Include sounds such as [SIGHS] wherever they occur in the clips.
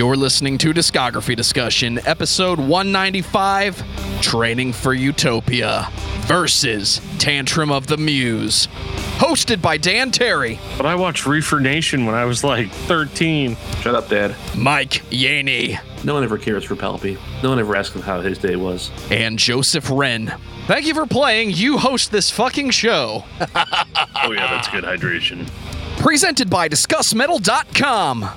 You're listening to Discography Discussion, episode 195 Training for Utopia versus Tantrum of the Muse. Hosted by Dan Terry, But I watched Reefer Nation when I was like 13. Shut up, Dad. Mike Yaney, No one ever cares for Palpy. No one ever asks him how his day was. and Joseph Wren. Thank you for playing. You host this fucking show. Oh, yeah, that's good hydration. presented by DiscussMetal.com.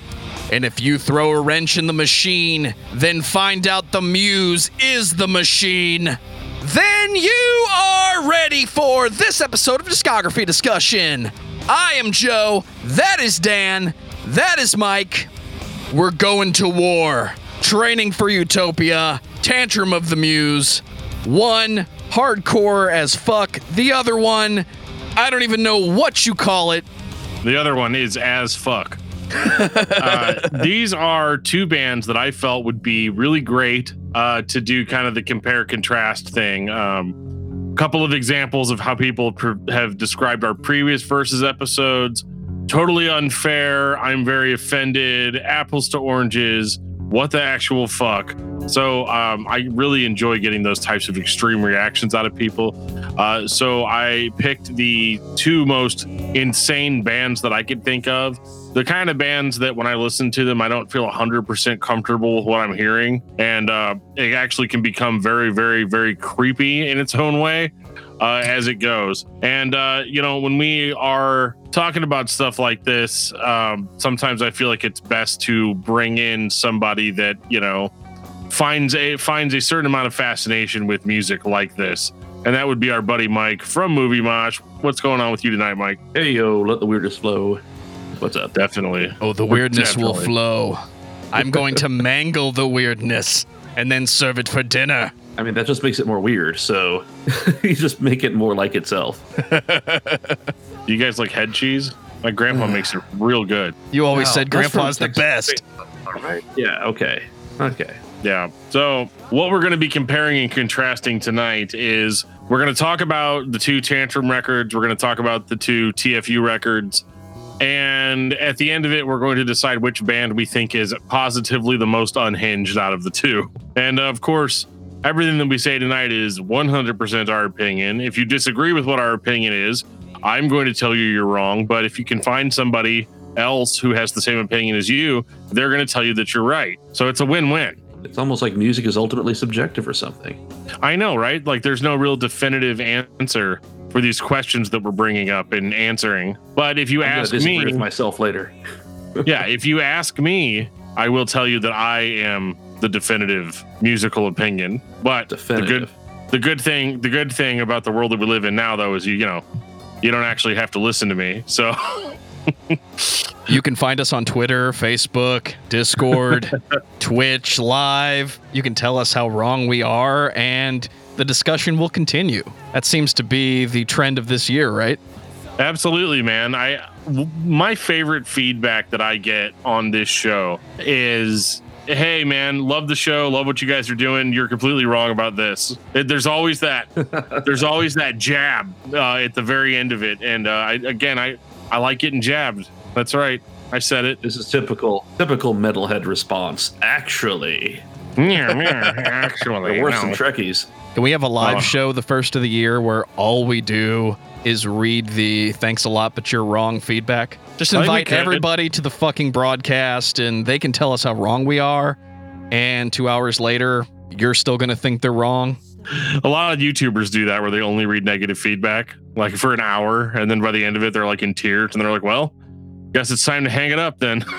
And if you throw a wrench in the machine, then find out the muse is the machine, then you are ready for this episode of Discography Discussion. I am Joe, that is Dan, that is Mike. We're going to war. Training for Utopia, Tantrum of the Muse. One, hardcore as fuck. The other one, I don't even know what you call it. The other one is as fuck. Uh, these are two bands that I felt would be really great uh, to do kind of the compare contrast thing. Um, couple of examples of how people have described our previous versus episodes. Totally unfair. I'm very offended. Apples to oranges. What the actual fuck? So um, I really enjoy getting those types of extreme reactions out of people. Uh, so I picked the two most insane bands that I could think of. The kind of bands that when I listen to them, I don't feel 100% comfortable with what I'm hearing. And uh, it actually can become very, very, very creepy in its own way uh, as it goes. And, uh, you know, when we are talking about stuff like this, um, sometimes I feel like it's best to bring in somebody that, you know, finds a finds a certain amount of fascination with music like this. And that would be our buddy Mike from Movie Mosh. What's going on with you tonight, Mike? Hey, yo, let the weirdness flow. What's up? Definitely. Oh, the weirdness will flow. I'm going to [LAUGHS] mangle the weirdness and then serve it for dinner. I mean, that just makes it more weird. So [LAUGHS] you just make it more like itself. [LAUGHS] You guys like head cheese? My grandpa makes it real good. You always Wow, said grandpa's the best. All right. Yeah. Okay. Okay. Yeah. So, what we're going to be comparing and contrasting tonight is we're going to talk about the two Tantrum records. We're going to talk about the two TFU records. And at the end of it, we're going to decide which band we think is positively the most unhinged out of the two. And uh, of course, everything that we say tonight is 100% our opinion. If you disagree with what our opinion is, I'm going to tell you you're wrong. But if you can find somebody else who has the same opinion as you, they're going to tell you that you're right. So it's a win win. It's almost like music is ultimately subjective or something. I know, right? Like there's no real definitive answer for these questions that we're bringing up and answering. But if you I'm ask me, with myself later. [LAUGHS] yeah, if you ask me, I will tell you that I am the definitive musical opinion. But Definitive. the good the good thing the good thing about the world that we live in now though is you you know, you don't actually have to listen to me. So [LAUGHS] You can find us on Twitter, Facebook, Discord, [LAUGHS] Twitch, live. You can tell us how wrong we are, and the discussion will continue. That seems to be the trend of this year, right? Absolutely, man. I w- my favorite feedback that I get on this show is hey man love the show love what you guys are doing you're completely wrong about this It- there's always that [LAUGHS] there's always that jab uh, at the very end of it and uh, I, again i i like getting jabbed that's right i said it This is typical, typical metalhead response. Actually, actually they're worse no. than Trekkies. Can we have a live Oh. show the first of the year where all we do is read the thanks a lot, but you're wrong feedback? Just I think we invite everybody to the fucking broadcast and they can tell us how wrong we are. And two hours later, you're still going to think they're wrong. a lot of youtubers do that where they only read negative feedback like for an hour and then by the end of it they're like in tears and they're like well guess it's time to hang it up then [LAUGHS]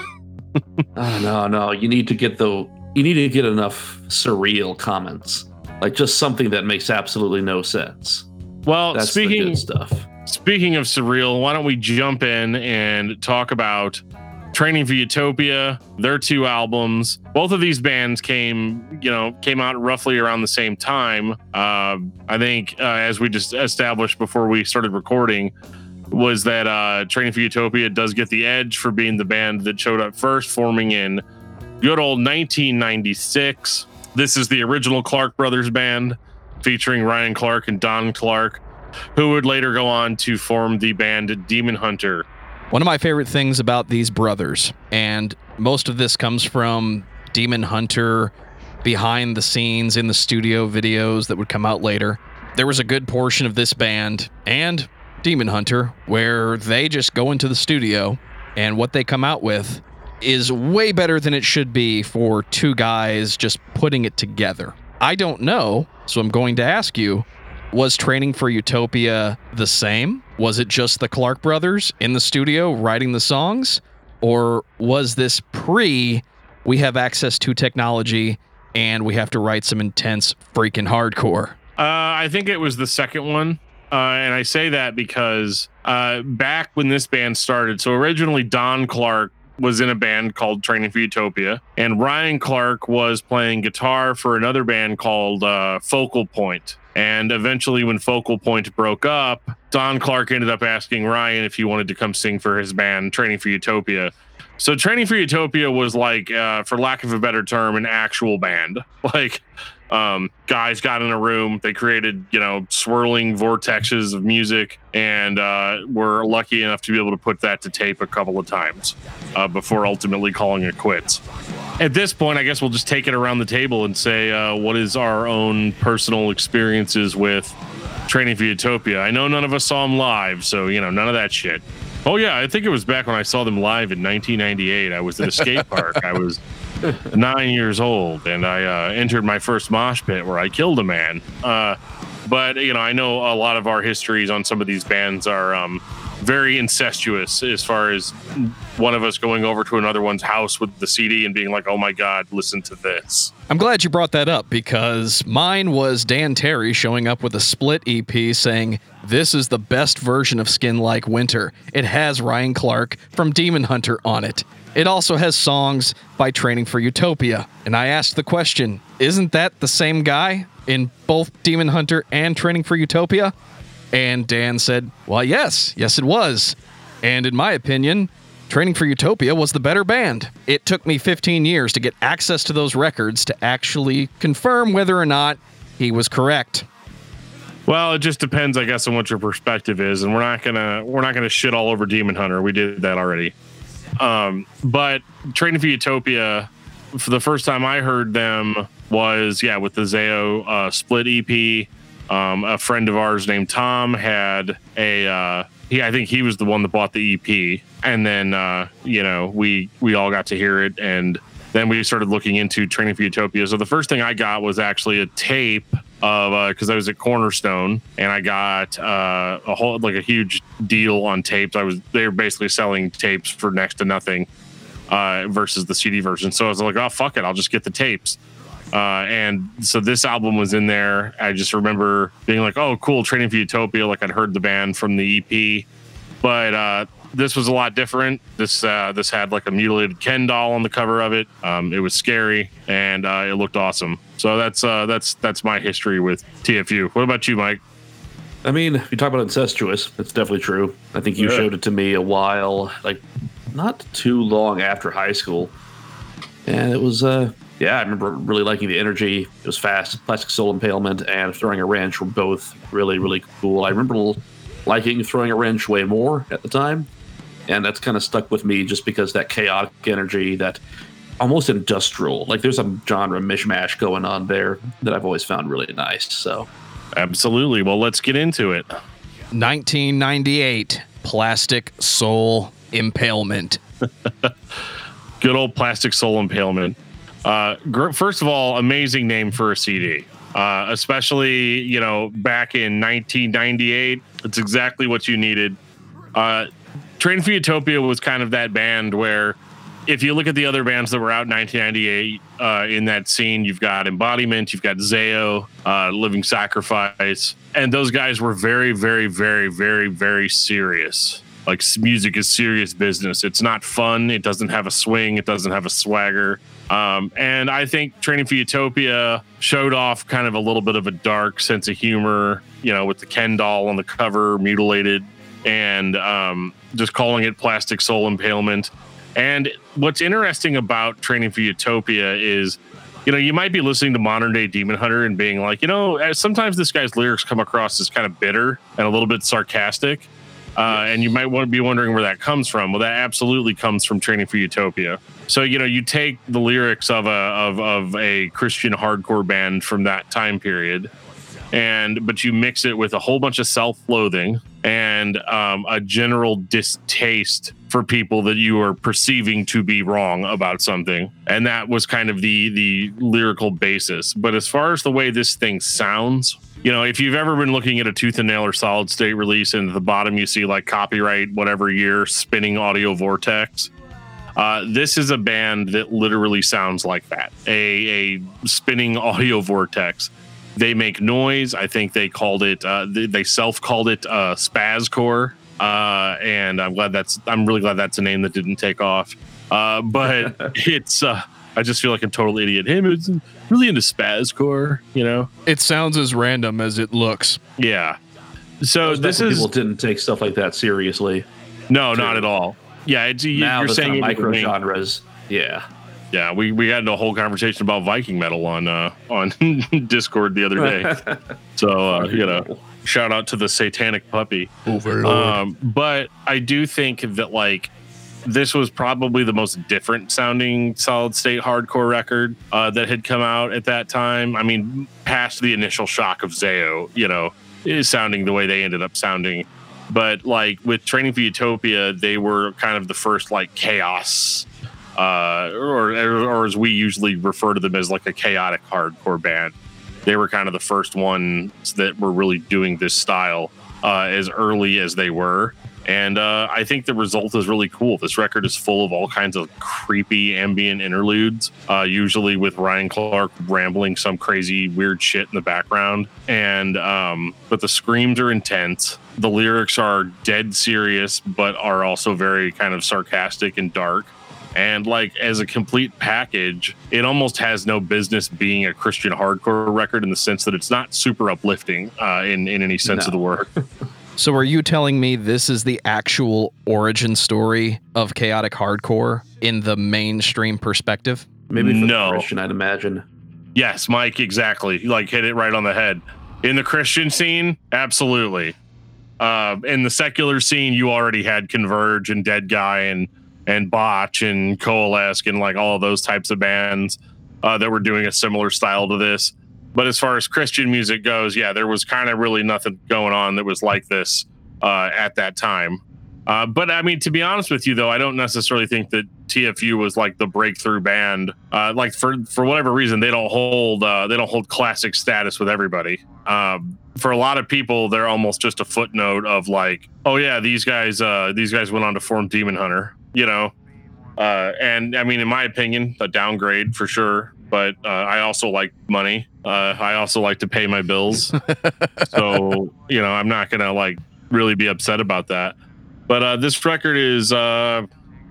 Oh, no, no. You need to get the. You need to get enough surreal comments, like just something that makes absolutely no sense. well That's speaking stuff. Speaking of surreal, why don't we jump in and talk about Training for Utopia, their two albums. Both of these bands came, you know, came out roughly around the same time. Uh, I think, uh, as we just established before we started recording, was that uh, Training for Utopia does get the edge for being the band that showed up first, forming in good old 1996. This is the original Clark Brothers band featuring Ryan Clark and Don Clark who would later go on to form the band Demon Hunter. One of my favorite things about these brothers, and most of this comes from Demon Hunter behind the scenes in the studio videos that would come out later. There was a good portion of this band and Demon Hunter where they just go into the studio and what they come out with is way better than it should be for two guys just putting it together. I don't know, so I'm going to ask you was Training for Utopia the same? Was it just the Clark brothers in the studio writing the songs? Or was this pre we have access to technology and we have to write some intense freaking hardcore? Uh, I think it was the second one. Uh, and I say that because uh, back when this band started, so originally Don Clark was in a band called Training for Utopia, and Ryan Clark was playing guitar for another band called uh, Focal Point. And eventually, when Focal Point broke up, Don Clark ended up asking Ryan if he wanted to come sing for his band, Training for Utopia. So, Training for Utopia was like, uh, for lack of a better term, an actual band. [LAUGHS] Like, um, guys got in a room, they created, you know, swirling vortexes of music, and uh, were lucky enough to be able to put that to tape a couple of times uh, before ultimately calling it quits. At this point, I guess we'll just take it around the table and say, uh, what is our own personal experiences with Training for Utopia? I know none of us saw them live, so, you know, none of that shit. Oh, yeah, I think it was back when I saw them live in 1998. I was at a skate [LAUGHS] park. I was nine years old, and I uh, entered my first mosh pit where I killed a man. Uh, but you know, I know a lot of our histories on some of these bands are um, very incestuous as far as one of us going over to another one's house with the CD and being like, "Oh my God, listen to this." I'm glad you brought that up because mine was Dan Terry showing up with a split EP saying, This is the best version of Skin Like Winter. It has Ryan Clark from Demon Hunter on it. It also has songs by Training for Utopia. And I asked the question, Isn't that the same guy in both Demon Hunter and Training for Utopia? And Dan said, Well, yes, yes, it was. And in my opinion, Training for Utopia was the better band. It took me 15 years to get access to those records to actually confirm whether or not he was correct. Well, it just depends, I guess, on what your perspective is, and we're not gonna we're not gonna shit all over Demon Hunter. We did that already. Um, but Training for Utopia, for the first time I heard them was yeah with the Zao uh, split EP. Um, a friend of ours named Tom had a uh, he I think he was the one that bought the EP, and then uh, you know we we all got to hear it, and then we started looking into Training for Utopia. So the first thing I got was actually a tape of because uh, I was at Cornerstone and I got uh, a whole like a huge deal on tapes. I was they were basically selling tapes for next to nothing uh, versus the CD version. So I was like, oh fuck it, I'll just get the tapes. Uh, and so this album was in there. I just remember being like, "Oh, cool, Training for Utopia." Like I'd heard the band from the EP, but uh, this was a lot different. This uh, this had like a mutilated Ken doll on the cover of it. Um, it was scary and uh, it looked awesome. So that's uh, that's that's my history with TFU. What about you, Mike? I mean, you talk about incestuous. That's definitely true. I think you yeah. showed it to me a while, like not too long after high school, and it was uh, yeah, I remember really liking the energy. It was fast. Plastic Soul Impalement and Throwing a Wrench were both really, really cool. I remember liking Throwing a Wrench way more at the time. And that's kind of stuck with me just because that chaotic energy, that almost industrial, like there's a genre mishmash going on there that I've always found really nice. So, absolutely. Well, let's get into it. 1998 Plastic Soul Impalement. [LAUGHS] Good old Plastic Soul Impalement. Uh, first of all, amazing name for a CD. Uh, especially you know back in 1998, it's exactly what you needed. Uh, Train for Utopia was kind of that band where, if you look at the other bands that were out in 1998 uh, in that scene, you've got Embodiment, you've got Zao, uh, Living Sacrifice, and those guys were very, very, very, very, very serious. Like music is serious business. It's not fun. It doesn't have a swing. It doesn't have a swagger. Um, and I think Training for Utopia showed off kind of a little bit of a dark sense of humor, you know, with the Ken doll on the cover, mutilated, and um, just calling it Plastic Soul Impalement. And what's interesting about Training for Utopia is, you know, you might be listening to modern day Demon Hunter and being like, you know, sometimes this guy's lyrics come across as kind of bitter and a little bit sarcastic. Uh, and you might want to be wondering where that comes from. Well, that absolutely comes from Training for Utopia. So you know, you take the lyrics of a of, of a Christian hardcore band from that time period, and but you mix it with a whole bunch of self-loathing and um, a general distaste for people that you are perceiving to be wrong about something, and that was kind of the the lyrical basis. But as far as the way this thing sounds, you know, if you've ever been looking at a tooth and nail or solid state release, and at the bottom you see like copyright, whatever year, spinning audio vortex. Uh, this is a band that literally sounds like that a, a spinning [LAUGHS] audio vortex. They make noise. I think they called it, uh, they, self called it uh, Spazcore. Uh, and I'm glad that's, I'm really glad that's a name that didn't take off. Uh, but [LAUGHS] it's, uh, I just feel like a total idiot. Him is really into spazcore, you know. It sounds as random as it looks. Yeah. So this is people didn't take stuff like that seriously. No, not at all. Yeah, it's, you, Now you're saying kind of micro genres. Yeah. Yeah, we, we had a whole conversation about Viking metal on uh, on [LAUGHS] Discord the other day. [LAUGHS] so uh, you know, shout out to the satanic puppy. Um, but I do think that like this was probably the most different sounding solid state hardcore record uh, that had come out at that time. I mean, past the initial shock of Zao, you know, is sounding the way they ended up sounding. But like with Training for Utopia, they were kind of the first like chaos, uh, or or as we usually refer to them as like a chaotic hardcore band. They were kind of the first ones that were really doing this style uh, as early as they were. And uh, I think the result is really cool. This record is full of all kinds of creepy ambient interludes, uh, usually with Ryan Clark rambling some crazy weird shit in the background. And um, but the screams are intense. The lyrics are dead serious, but are also very kind of sarcastic and dark. And like as a complete package, it almost has no business being a Christian hardcore record in the sense that it's not super uplifting uh, in in any sense of the word. [LAUGHS] So are you telling me this is the actual origin story of chaotic hardcore in the mainstream perspective? Maybe for No. the Christian, I'd imagine. Yes, Mike, exactly. You, Like hit it right on the head. In the Christian scene, absolutely. Uh, in the secular scene, you already had Converge and Dead Guy and and Botch and Coalesce and like all those types of bands uh, that were doing a similar style to this. But as far as Christian music goes, yeah, there was kind of really nothing going on that was like this uh, at that time. Uh, but I mean, to be honest with you, though, I don't necessarily think that TFU was like the breakthrough band. Uh, like for for whatever reason, they don't hold uh, they don't hold classic status with everybody. Um, for a lot of people, they're almost just a footnote of like, oh yeah, these guys uh, these guys went on to form Demon Hunter, you know. Uh, and I mean, in my opinion, a downgrade for sure. But uh, I also like money. Uh, I also like to pay my bills. [LAUGHS] so you know, I'm not gonna like really be upset about that. But uh, this record is, uh,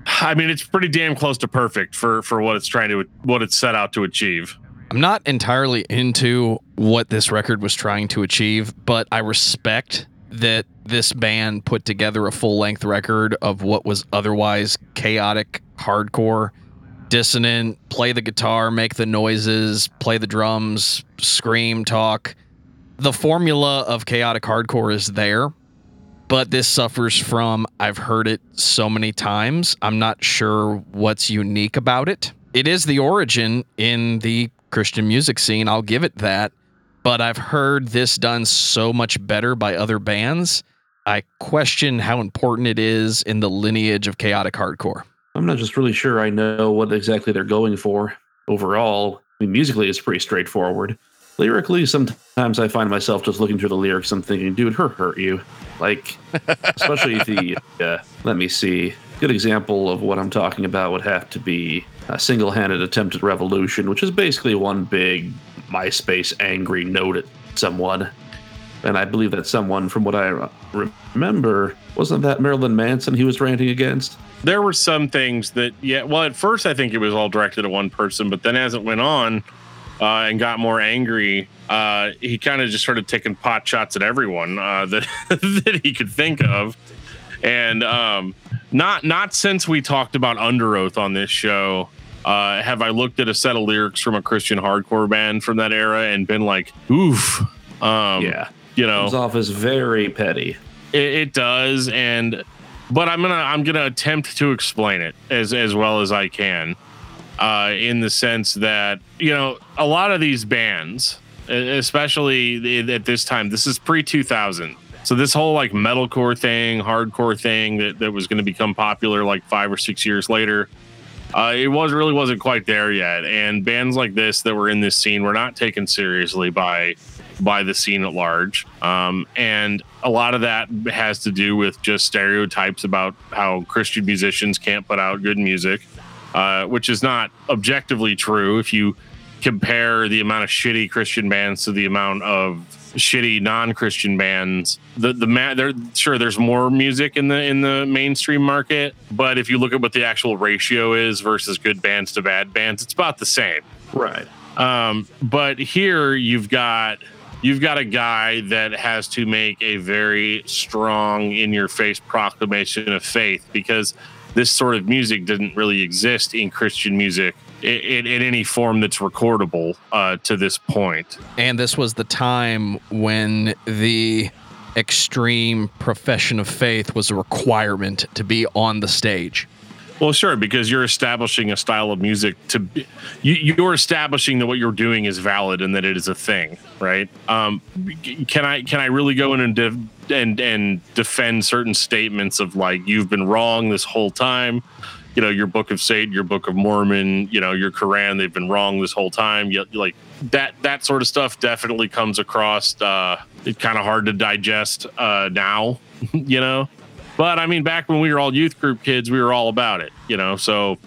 I mean, it's pretty damn close to perfect for for what it's trying to what it's set out to achieve. I'm not entirely into what this record was trying to achieve, but I respect that this band put together a full length record of what was otherwise chaotic hardcore, dissonant, play the guitar, make the noises, play the drums, scream, talk. The formula of chaotic hardcore is there, but this suffers from I've heard it so many times. I'm not sure what's unique about it. It is the origin in the Christian music scene, I'll give it that. But I've heard this done so much better by other bands. I question how important it is in the lineage of chaotic hardcore. I'm not just really sure I know what exactly they're going for overall. I mean, musically, it's pretty straightforward. Lyrically, sometimes I find myself just looking through the lyrics and thinking, dude, her hurt you. Like, [LAUGHS] especially the, uh, let me see, good example of what I'm talking about would have to be a single handed attempt at revolution, which is basically one big MySpace angry note at someone. And I believe that someone, from what I remember, wasn't that Marilyn Manson he was ranting against? There were some things that, yeah, well, at first I think it was all directed at one person, but then as it went on uh, and got more angry, uh, he kind of just started taking pot shots at everyone uh, [LAUGHS] that that he could think of. And um, not not since we talked about Under Oath on this show uh, have I looked at a set of lyrics from a Christian hardcore band from that era and been like, oof. Um, yeah. You know, Comes off as very petty. It, it does, and but I'm gonna I'm gonna attempt to explain it as as well as I can, uh, in the sense that you know a lot of these bands, especially at this time, this is pre 2000. So this whole like metalcore thing, hardcore thing that, that was going to become popular like five or six years later, uh, it was really wasn't quite there yet. And bands like this that were in this scene were not taken seriously by by the scene at large. Um, and a lot of that has to do with just stereotypes about how Christian musicians can't put out good music, uh, which is not objectively true. If you compare the amount of shitty Christian bands to the amount of shitty non-Christian bands. The the ma- there sure there's more music in the in the mainstream market, but if you look at what the actual ratio is versus good bands to bad bands, it's about the same. Right. Um, but here you've got you've got a guy that has to make a very strong in your face proclamation of faith because this sort of music didn't really exist in Christian music in, in any form that's recordable uh, to this point. And this was the time when the extreme profession of faith was a requirement to be on the stage. Well, sure, because you're establishing a style of music to be, you, you're establishing that what you're doing is valid and that it is a thing, right? Um, can I can I really go in and de- and and defend certain statements of like you've been wrong this whole time? You know your book of Satan, your book of Mormon, you know your Quran. They've been wrong this whole time. You, like that that sort of stuff definitely comes across. Uh, it's kind of hard to digest uh, now, [LAUGHS] you know. But I mean, back when we were all youth group kids, we were all about it, you know. So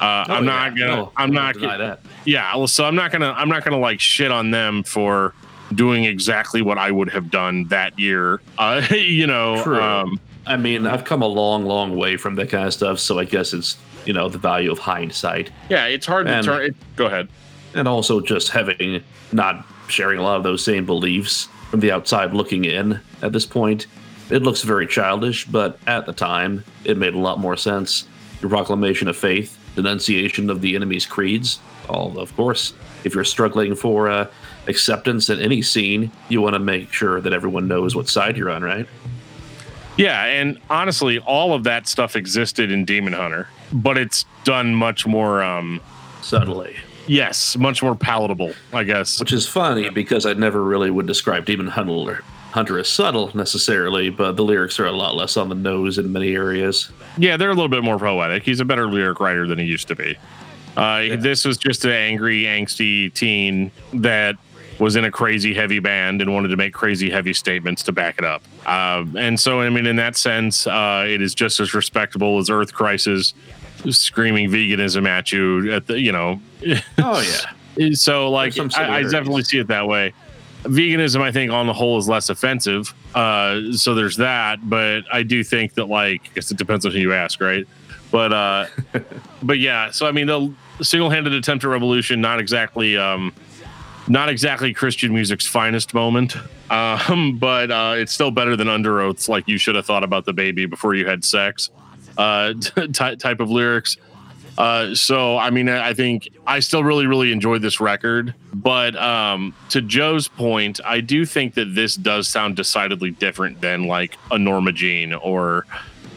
uh, oh, I'm not gonna. No, I'm not gonna. That. Yeah. So I'm not gonna. I'm not gonna like shit on them for doing exactly what I would have done that year. Uh, [LAUGHS] you know. Um, I mean, I've come a long, long way from that kind of stuff, so I guess it's you know the value of hindsight. Yeah, it's hard and, to turn. It, go ahead. And also just having not sharing a lot of those same beliefs from the outside looking in at this point, it looks very childish, but at the time, it made a lot more sense. Your proclamation of faith, denunciation of the enemy's creeds, all of course. If you're struggling for uh, acceptance in any scene, you want to make sure that everyone knows what side you're on, right? Yeah, and honestly, all of that stuff existed in Demon Hunter, but it's done much more um subtly. Yes, much more palatable, I guess. Which is funny because I never really would describe Demon Hunter Hunter as subtle necessarily, but the lyrics are a lot less on the nose in many areas. Yeah, they're a little bit more poetic. He's a better lyric writer than he used to be. Uh, yeah. This was just an angry, angsty teen that was in a crazy heavy band and wanted to make crazy heavy statements to back it up. Uh, and so, I mean, in that sense, uh, it is just as respectable as Earth Crisis screaming veganism at you at the, you know. [LAUGHS] Oh yeah. [LAUGHS] so like, I, I, definitely see it that way. Veganism, I think, on the whole, is less offensive. Uh, so there's that, but I do think that, like, I guess it depends on who you ask, right? But, uh, [LAUGHS] but yeah. So I mean, the single-handed attempt at revolution, not exactly. Um, not exactly Christian music's finest moment, um, [LAUGHS] but uh, it's still better than Underoath's. Like you should have thought about the baby before you had sex, uh, [LAUGHS] t- type of lyrics. Uh, so I mean, I think I still really, really enjoyed this record. But um, to Joe's point, I do think that this does sound decidedly different than like a Norma Jean or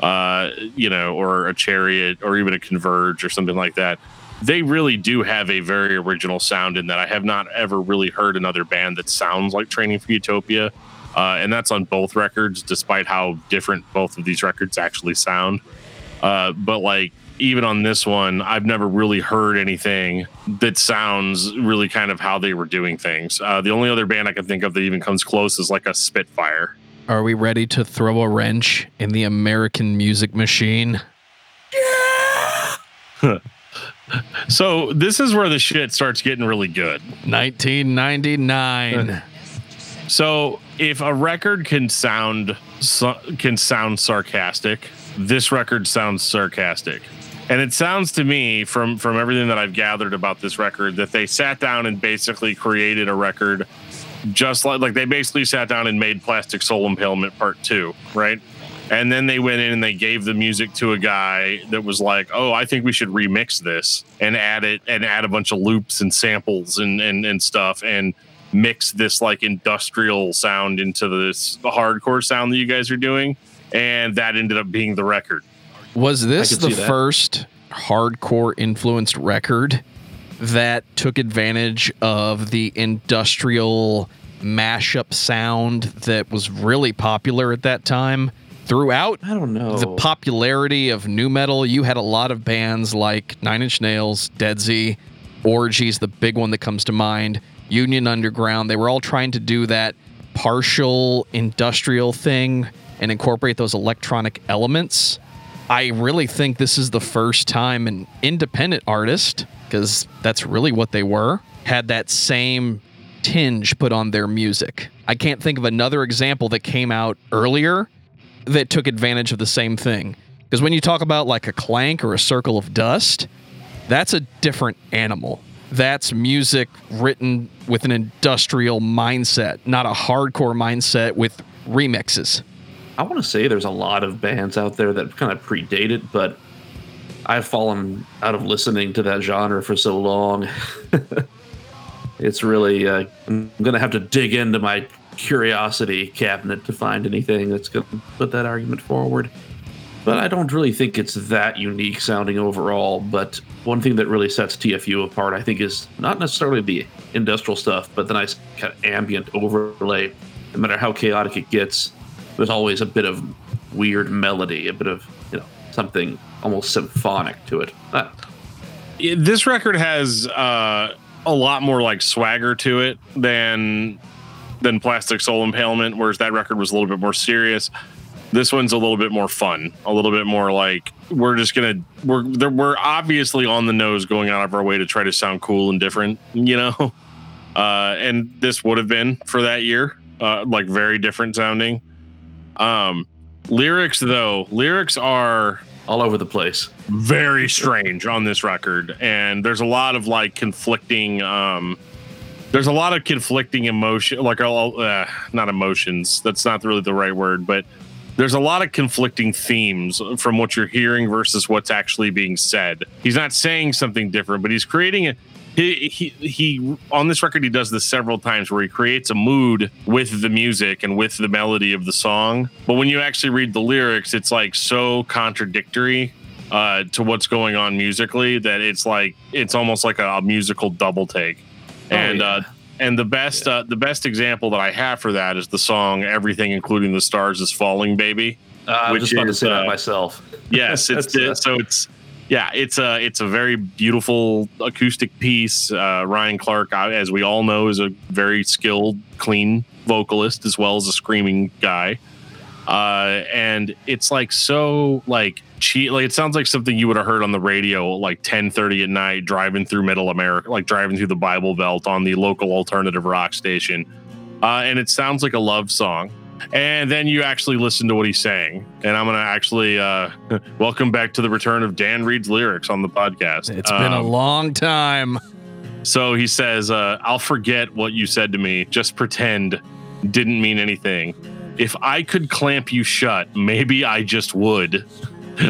uh, you know, or a Chariot or even a Converge or something like that they really do have a very original sound in that I have not ever really heard another band that sounds like Training for Utopia. Uh, and that's on both records, despite how different both of these records actually sound. Uh, but like, even on this one, I've never really heard anything that sounds really kind of how they were doing things. Uh, the only other band I can think of that even comes close is like a Spitfire. Are we ready to throw a wrench in the American music machine? Yeah. [LAUGHS] So this is where the shit starts getting really good. 1999. So if a record can sound can sound sarcastic, this record sounds sarcastic. And it sounds to me from from everything that I've gathered about this record that they sat down and basically created a record just like like they basically sat down and made Plastic Soul Impalement Part 2, right? And then they went in and they gave the music to a guy that was like, "Oh, I think we should remix this and add it and add a bunch of loops and samples and and, and stuff and mix this like industrial sound into this hardcore sound that you guys are doing, and that ended up being the record. Was this the first hardcore influenced record that took advantage of the industrial mashup sound that was really popular at that time? Throughout I don't know. the popularity of nu metal, you had a lot of bands like Nine Inch Nails, Dead Z, Orgies, the big one that comes to mind, Union Underground. They were all trying to do that partial industrial thing and incorporate those electronic elements. I really think this is the first time an independent artist, because that's really what they were, had that same tinge put on their music. I can't think of another example that came out earlier that took advantage of the same thing. Because when you talk about like a Klank or a circle of dust, that's a different animal. That's music written with an industrial mindset, not a hardcore mindset with remixes. I want to say there's a lot of bands out there that kind of predate it, but I've fallen out of listening to that genre for so long. [LAUGHS] it's really, uh, I'm going to have to dig into my curiosity cabinet to find anything that's going to put that argument forward. But I don't really think it's that unique sounding overall. But one thing that really sets TFU apart, I think, is not necessarily the industrial stuff, but the nice kind of ambient overlay. No matter how chaotic it gets, there's always a bit of weird melody, a bit of you know something almost symphonic to it. Uh, this record has uh, a lot more like swagger to it than than Plastic Soul Impalement, whereas that record was a little bit more serious. This one's a little bit more fun, a little bit more like we're just gonna we're we're obviously on the nose, going out of our way to try to sound cool and different, you know. [LAUGHS] Uh, and this would have been for that year, uh, like very different sounding. Um, lyrics though, lyrics are all over the place. very strange on this record and there's a lot of like conflicting um there's a lot of conflicting emotion like uh, not emotions that's not really the right word but there's a lot of conflicting themes from what you're hearing versus what's actually being said. He's not saying something different but he's creating a he, he he on this record he does this several times where he creates a mood with the music and with the melody of the song. But when you actually read the lyrics it's like so contradictory uh, to what's going on musically that it's like it's almost like a, a musical double take and yeah. uh and the best uh, the best example that i have for that is the song everything including the stars is falling baby Uh, I was just about to is, say that uh, myself. yes [LAUGHS] it's uh, so it's yeah it's a it's a very beautiful acoustic piece uh, ryan clark uh, as we all know is a very skilled clean vocalist as well as a screaming guy uh, and it's like so like cheap like it sounds like something you would have heard on the radio like 10 30 at night driving through middle america like driving through the bible belt on the local alternative rock station uh, and it sounds like a love song and then you actually listen to what he's saying and i'm gonna actually uh, [LAUGHS] welcome back to the return of dan reads lyrics on the podcast It's been a Um, long time. so he says, uh, I'll forget what you said to me. Just pretend didn't mean anything. If I could clamp you shut, maybe I just would.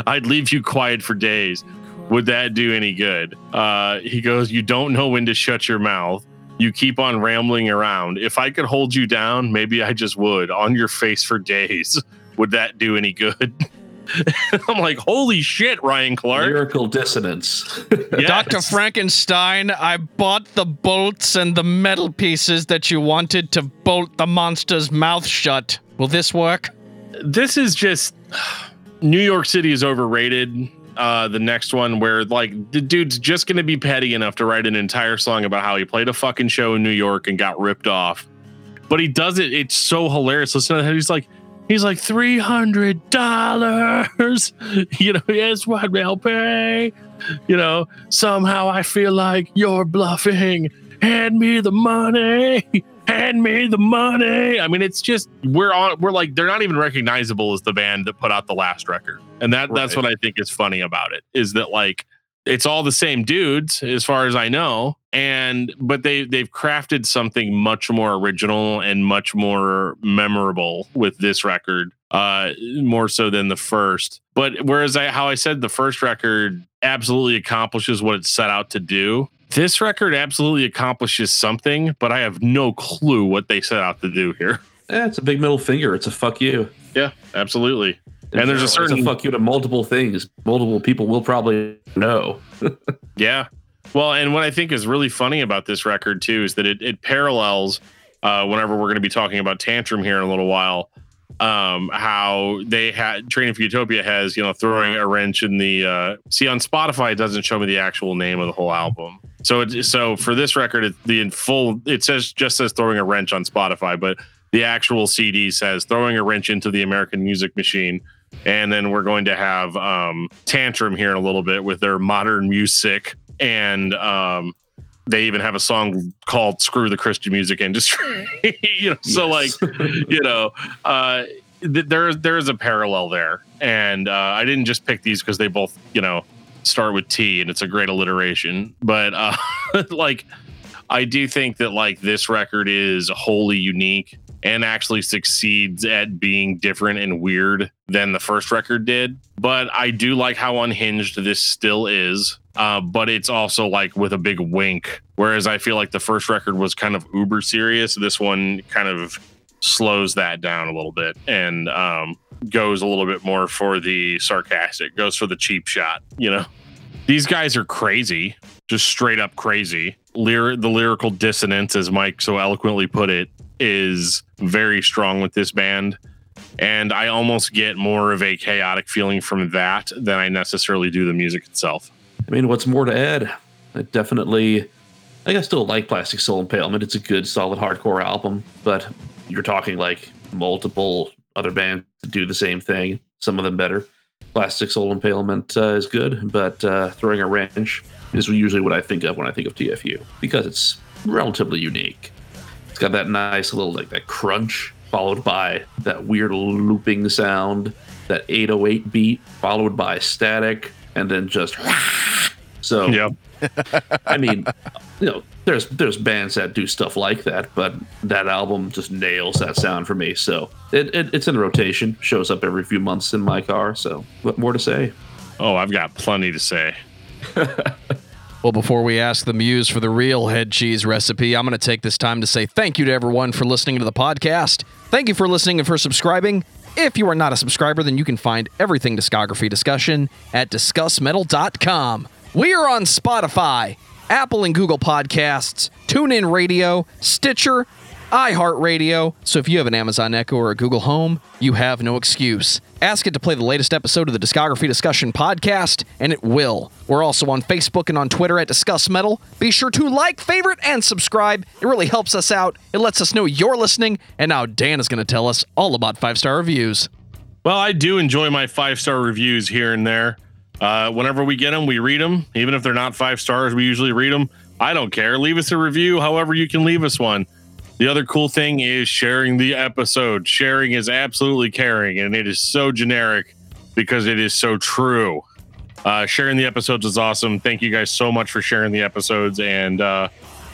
I'd leave you quiet for days. Would that do any good? Uh, he goes, You don't know when to shut your mouth. You keep on rambling around. If I could hold you down, maybe I just would on your face for days. Would that do any good? [LAUGHS] I'm like, Holy shit, Ryan Clark. Lyrical dissonance. [LAUGHS] Yes. Dr. Frankenstein, I bought the bolts and the metal pieces that you wanted to bolt the monster's mouth shut. Will this work? this is just [SIGHS] New York City is overrated. Uh, the next one where like the dude's just gonna be petty enough to write an entire song about how he played a fucking show in New York and got ripped off. But he does it, it's so hilarious. Listen to that. He's like, he's like three hundred dollars. [LAUGHS] You know, yes, what will pay. You know, somehow I feel like you're bluffing. Hand me the money. [LAUGHS] Hand me the money. I mean, it's just we're on. We're like they're not even recognizable as the band that put out the last record, and that that's what I think is funny about it is that like it's all the same dudes as far as I know, and but they they've crafted something much more original and much more memorable with this record, uh, more so than the first. But whereas I how I said the first record absolutely accomplishes what it set out to do, This record absolutely accomplishes something, but I have no clue what they set out to do here. Yeah, it's a big middle finger. It's a fuck you. Yeah, absolutely. And there's a certain fuck you to multiple things. Multiple people will probably know. [LAUGHS] Yeah. Well, and what I think is really funny about this record too is that it, it parallels uh, whenever we're going to be talking about Tantrum here in a little while. Um, how they had Training for Utopia has you know throwing a wrench in the uh, see on Spotify it doesn't show me the actual name of the whole album. So it, so for this record, it, the in full it says just says throwing a wrench on Spotify, but the actual CD says throwing a wrench into the American music machine. And then we're going to have um, Tantrum here in a little bit with their modern music and um they even have a song called screw the christian music industry. [LAUGHS] You know so like you know uh th- there there's a parallel there. And uh i didn't just pick these because they both you know start with t and it's a great alliteration. But uh [LAUGHS] like i do think that like this record is wholly unique and actually succeeds at being different and weird than the first record did. But i do like how unhinged this still is uh, but it's also like with a big wink. Whereas I feel like the first record was kind of uber serious. This one kind of slows that down a little bit and um, goes a little bit more for the sarcastic, goes for the cheap shot. You know, these guys are crazy, just straight up crazy. The lyrical dissonance, as Mike so eloquently put it, is very strong with this band. And I almost get more of a chaotic feeling from that than I necessarily do the music itself. I mean, what's more to add? I definitely, I still like Plastic Soul Impalement. It's a good, solid hardcore album, but you're talking like multiple other bands that do the same thing. Some of them better. Plastic Soul Impalement uh, is good, but uh, Throwing a Wrench is usually what I think of when I think of TFU because it's relatively unique. It's got that nice little like that crunch followed by that weird looping sound, that 808 beat followed by static, and then just [LAUGHS] so Yeah. [LAUGHS] I mean, you know, there's there's bands that do stuff like that, but that album just nails that sound for me. So it, it it's in rotation, shows up every few months in my car. So what more to say? Oh, I've got plenty to say. [LAUGHS] Well, before we ask the muse for the real head cheese recipe, I'm going to take this time to say thank you to everyone for listening to the podcast. Thank you for listening and for subscribing. If you are not a subscriber, then you can find everything discography discussion at discussmetal.com. We are on Spotify, Apple and Google Podcasts, TuneIn Radio, Stitcher, iHeartRadio. So if you have an Amazon Echo or a Google Home, you have no excuse. Ask it to play the latest episode of the Discography Discussion podcast, and it will. We're also on Facebook and on Twitter at Discuss Metal. Be sure to like, favorite, and subscribe. It really helps us out. It lets us know you're listening. And now Dan is going to tell us all about five star reviews. Well, I do enjoy my five star reviews here and there. Uh, whenever we get them, we read them. Even if they're not five stars, we usually read them. I don't care. Leave us a review, however, you can leave us one. The other cool thing is sharing the episode. Sharing is absolutely caring, and it is so generic because it is so true. Uh, sharing the episodes is awesome. Thank you guys so much for sharing the episodes and uh,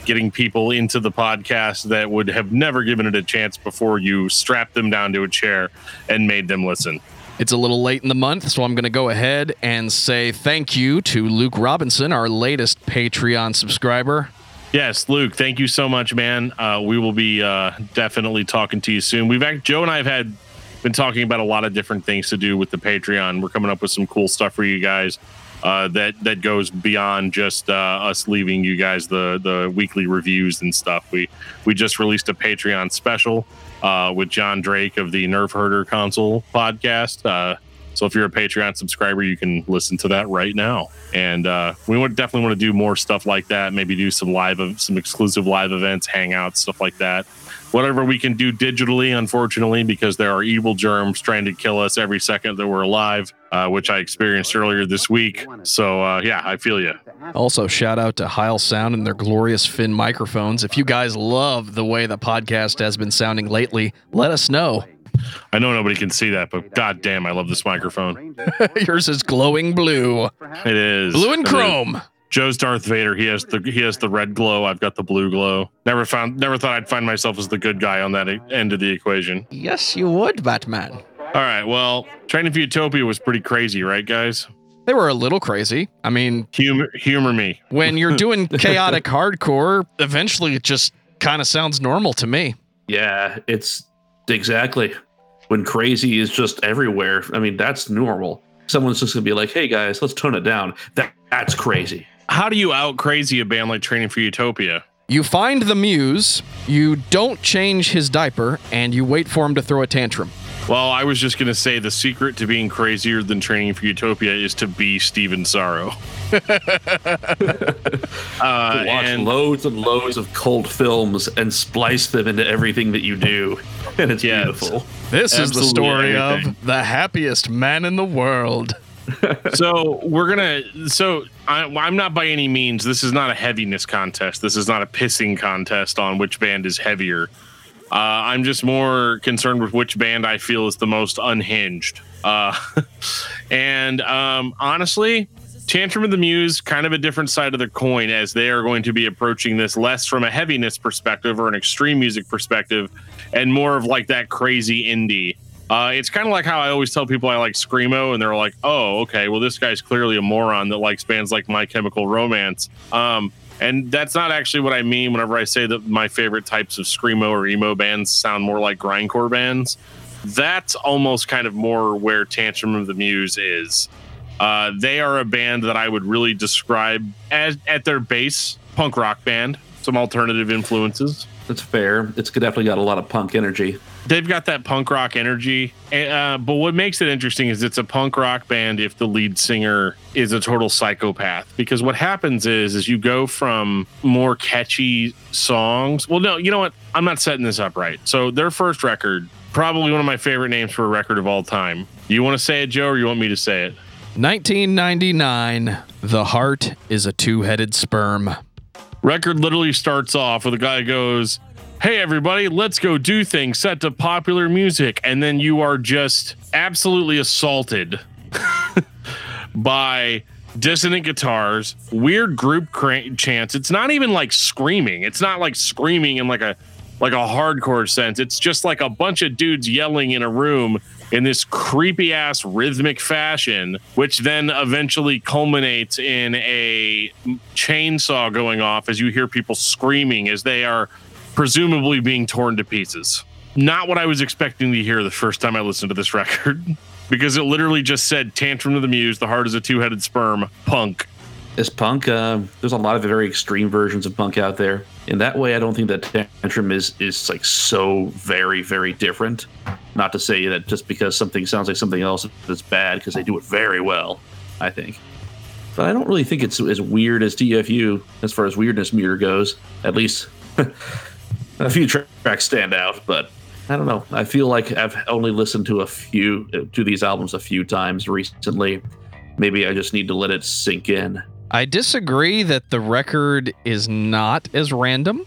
getting people into the podcast that would have never given it a chance before you strapped them down to a chair and made them listen. It's a little late in the month, so I'm going to go ahead and say thank you to Luke Robinson, our latest Patreon subscriber. Yes, Luke, thank you so much, man. Uh, we will be uh, definitely talking to you soon. We've act- Joe and I have had been talking about a lot of different things to do with the Patreon. We're coming up with some cool stuff for you guys uh, that that goes beyond just uh, us leaving you guys the the weekly reviews and stuff. We we just released a Patreon special uh, with John Drake of the Nerve Herder Console podcast. So if you're a Patreon subscriber, you can listen to that right now. And uh, we would definitely want to do more stuff like that. Maybe do some live, some exclusive live events, hangouts, stuff like that. Whatever we can do digitally, unfortunately, because there are evil germs trying to kill us every second that we're alive, uh, which I experienced earlier this week. So uh, yeah, I feel you. Also, shout out to Heil Sound and their glorious Fin microphones. If you guys love the way the podcast has been sounding lately, let us know. I know nobody can see that, but god damn, I love this microphone. [LAUGHS] Yours is glowing blue, It is blue and It is. chrome. Joe's Darth Vader. He has the he has the red glow. I've got the blue glow. Never found never thought I'd find myself as the good guy on that e- end of the equation. Yes, you would, Batman. All right. Well, Training for Utopia was pretty crazy, right, guys? They were a little crazy. I mean, Humor, humor me. when you're [LAUGHS] doing chaotic hardcore, eventually it just kind of sounds normal to me. Yeah, it's exactly when crazy is just everywhere. I mean, that's normal. Someone's just gonna be like, "Hey guys, let's tone it down." That that's crazy. How do you out crazy a band like Training for Utopia? You find the muse, you don't change his diaper, and you wait for him to throw a tantrum. Well, I was just gonna say the secret to being crazier than Training for Utopia is to be Steven Sorrow. [LAUGHS] [LAUGHS] uh, Watch and loads and loads of cult films and splice them into everything that you do, [LAUGHS] and it's Yes. beautiful. This is the story everything. of the happiest man in the world. so we're gonna so I, i'm not by any means this is not a heaviness contest this is not a pissing contest on which band is heavier uh, i'm just more concerned with which band i feel is the most unhinged uh, [LAUGHS] and um, honestly tantrum of the muse kind of a different side of the coin as they are going to be approaching this less from a heaviness perspective or an extreme music perspective and more of like that crazy indie uh, it's kind of like how I always tell people I like screamo, and they're like, "Oh, okay. Well, this guy's clearly a moron that likes bands like My Chemical Romance." Um, and that's not actually what I mean whenever I say that my favorite types of screamo or emo bands sound more like grindcore bands. That's almost kind of more where Tantrum of the Muse is. Uh, they are a band that I would really describe as at their base punk rock band. Some alternative influences. That's fair. It's definitely got a lot of punk energy. They've got that punk rock energy. Uh, but what makes it interesting is it's a punk rock band if the lead singer is a total psychopath. Because what happens is, is you go from more catchy songs. Well, no, you know what? I'm not setting this up right. So their first record, probably one of my favorite names for a record of all time. You want to say it, Joe, or you want me to say it? 1999. The heart is a two headed sperm. record literally starts off with a guy goes, Hey, everybody, let's go do things set to popular music. And then you are just absolutely assaulted [LAUGHS] by dissonant guitars, weird group cra- chants. It's not even like screaming. It's not like screaming in like a like a hardcore sense. It's just like a bunch of dudes yelling in a room in this creepy ass rhythmic fashion, which then eventually culminates in a chainsaw going off as you hear people screaming as they are presumably being torn to pieces. Not what I was expecting to hear the first time I listened to this [LAUGHS] record, because it literally just said Tantrum of the Muse, the heart is a two headed sperm, punk. Is punk? Uh, there's a lot of very extreme versions of punk out there. In that way, I don't think that tantrum is is like so very very different. Not to say that just because something sounds like something else it's bad because they do it very well. I think, but I don't really think it's as weird as TFU as far as weirdness meter goes. At least [LAUGHS] a few tra- tracks stand out, but I don't know. I feel like I've only listened to a few to these albums a few times recently. Maybe I just need to let it sink in. I disagree that the record is not as random.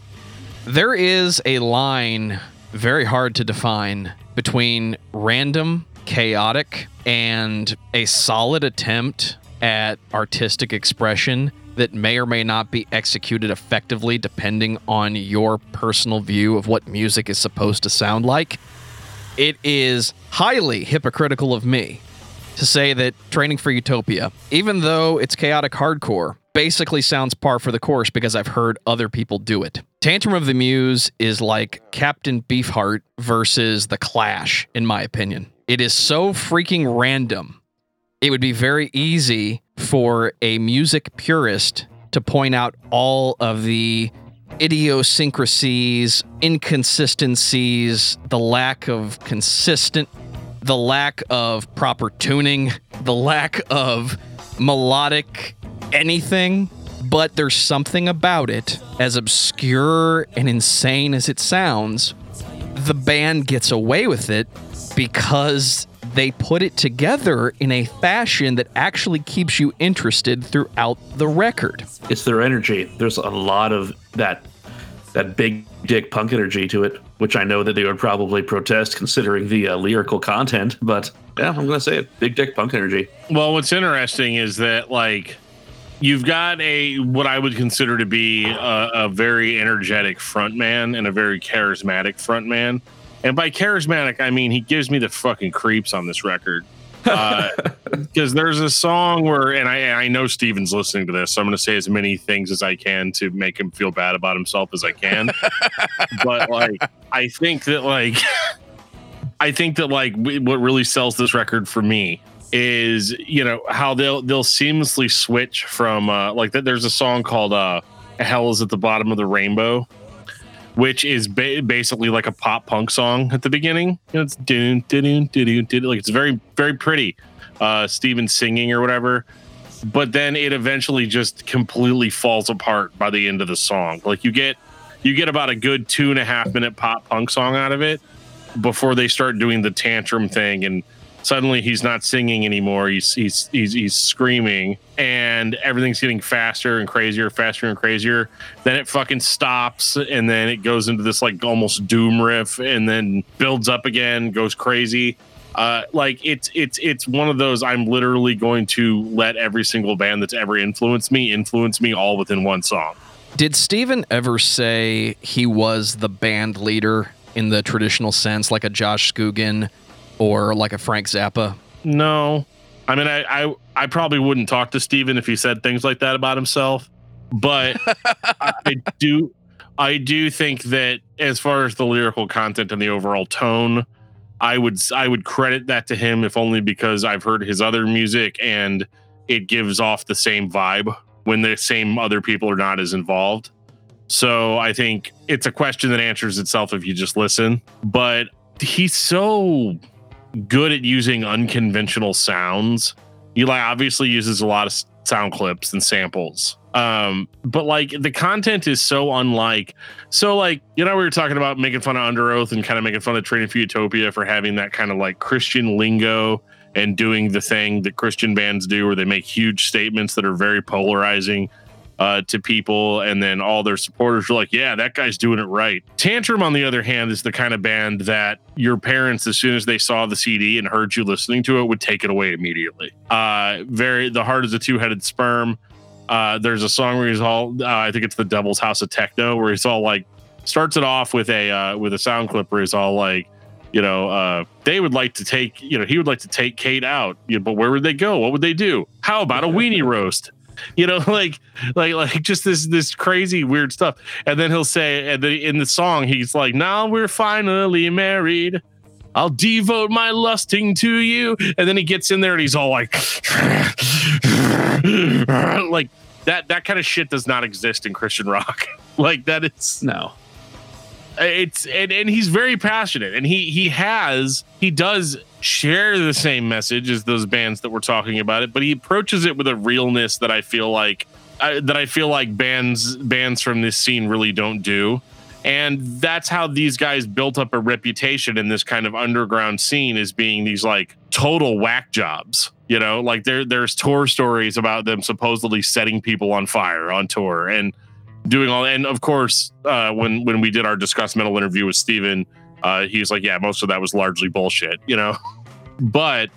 There is a line very hard to define between random, chaotic, and a solid attempt at artistic expression that may or may not be executed effectively depending on your personal view of what music is supposed to sound like. It is highly hypocritical of me to say that Training for Utopia, even though it's chaotic hardcore, basically sounds par for the course because I've heard other people do it. Tantrum of the Muse is like Captain Beefheart versus The Clash, in my opinion. It is so freaking random. It would be very easy for a music purist to point out all of the idiosyncrasies, inconsistencies, the lack of consistent the lack of proper tuning, the lack of melodic anything, but there's something about it, as obscure and insane as it sounds, the band gets away with it because they put it together in a fashion that actually keeps you interested throughout the record. it's their energy. There's a lot of that that big dick punk energy to it, which I know that they would probably protest considering the uh, lyrical content. But yeah, I'm gonna say it. Big dick punk energy. Well, what's interesting is that like you've got a what I would consider to be a, a very energetic frontman and a very charismatic frontman. And by charismatic, I mean he gives me the fucking creeps on this record. [LAUGHS] Because uh, there's a song where, and I, I know Steven's listening to this, so I'm going to say as many things as I can to make him feel bad about himself as I can. [LAUGHS] but like, I think that like, [LAUGHS] I think that like what really sells this record for me is you know how they'll they'll seamlessly switch from uh, like that. There's a song called uh, "Hell Is at the Bottom of the Rainbow." Which is ba- basically like a pop punk song at the beginning. It's doon, doon, doon, doon, like it's very, very pretty. Uh, Steven singing or whatever. But then it eventually just completely falls apart by the end of the song. Like you get, you get about a good two and a half minute pop punk song out of it before they start doing the tantrum thing and suddenly he's not singing anymore. He's he's he's he's screaming, and everything's getting faster and crazier, faster and crazier. Then it fucking stops, and then it goes into this like almost doom riff, and then builds up again, goes crazy. Uh, like it's it's it's one of those. I'm literally going to let every single band that's ever influenced me influence me all within one song. Did Steven ever say he was the band leader in the traditional sense, like a Josh Scogin or like a Frank Zappa? No. I mean, I, I, I probably wouldn't talk to Steven if he said things like that about himself, but [LAUGHS] I do, I do think that as far as the lyrical content and the overall tone, I would, I would credit that to him if only because I've heard his other music and it gives off the same vibe when the same other people are not as involved. So I think it's a question that answers itself if you just listen. But he's so good at using unconventional sounds. Eli obviously uses a lot of sound clips and samples. Um, but like the content is so unlike. So like you know we were talking about making fun of Underoath and kind of making fun of Training for Utopia for having that kind of like Christian lingo and doing the thing that Christian bands do, where they make huge statements that are very polarizing uh, to people, and then all their supporters are like, "Yeah, that guy's doing it right." Tantrum, on the other hand, is the kind of band that your parents, as soon as they saw the CD and heard you listening to it, would take it away immediately. Uh, very, the heart is a two-headed sperm. Uh, there's a song where he's all, uh, I think it's the Devil's House of Techno, where he's all like, starts it off with a uh, with a sound clip where he's all like, you know, uh, they would like to take, you know, he would like to take Kate out, you know, but where would they go? What would they do? How about a weenie roast? [LAUGHS] you know like like like just this this crazy weird stuff and then he'll say and in the song he's like now we're finally married I'll devote my lusting to you. And then he gets in there and he's all like, [LAUGHS] like that, that kind of shit does not exist in Christian rock. [LAUGHS] like that is no, it's, and, and he's very passionate and he, he has, he does share the same message as those bands that we're talking about it, but he approaches it with a realness that I feel like uh, that I feel like bands bands from this scene really don't do. And that's how these guys built up a reputation in this kind of underground scene as being these like total whack jobs. You know, like there there's tour stories about them supposedly setting people on fire on tour and doing all and of course uh, when when we did our discuss metal interview with Steven, uh, he's like, yeah, most of that was largely bullshit, you know. [LAUGHS] but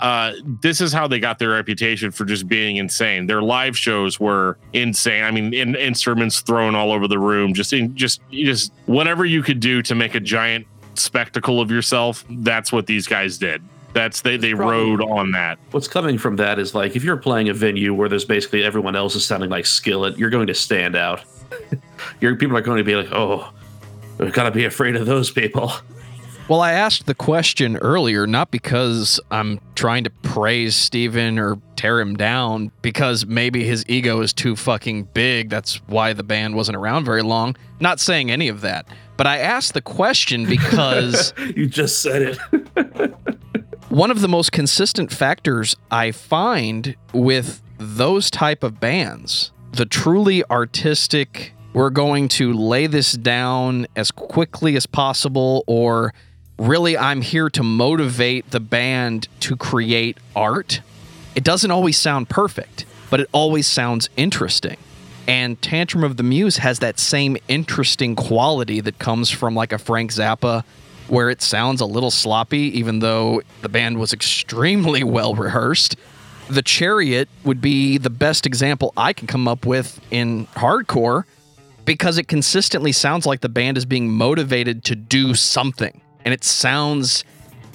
uh, this is how they got their reputation for just being insane. Their live shows were insane. I mean, in, instruments thrown all over the room, just in, just just whatever you could do to make a giant spectacle of yourself. That's what these guys did. That's they they rode on that. What's coming from that is like if you're playing a venue where there's basically everyone else is sounding like Skillet, you're going to stand out. [LAUGHS] your people are going to be like, oh, we've got to be afraid of those people. Well, I asked the question earlier not because I'm trying to praise Steven or tear him down, because maybe his ego is too fucking big. That's why the band wasn't around very long. Not saying any of that. But I asked the question because. [LAUGHS] you just said it. [LAUGHS] one of the most consistent factors I find with those type of bands, the truly artistic, we're going to lay this down as quickly as possible or really I'm here to motivate the band to create art. It doesn't always sound perfect, but it always sounds interesting. And Tantrum of the Muse has that same interesting quality that comes from like a Frank Zappa, where it sounds a little sloppy, even though the band was extremely [LAUGHS] well rehearsed. The Chariot would be the best example I can come up with in hardcore because it consistently sounds like the band is being motivated to do something and it sounds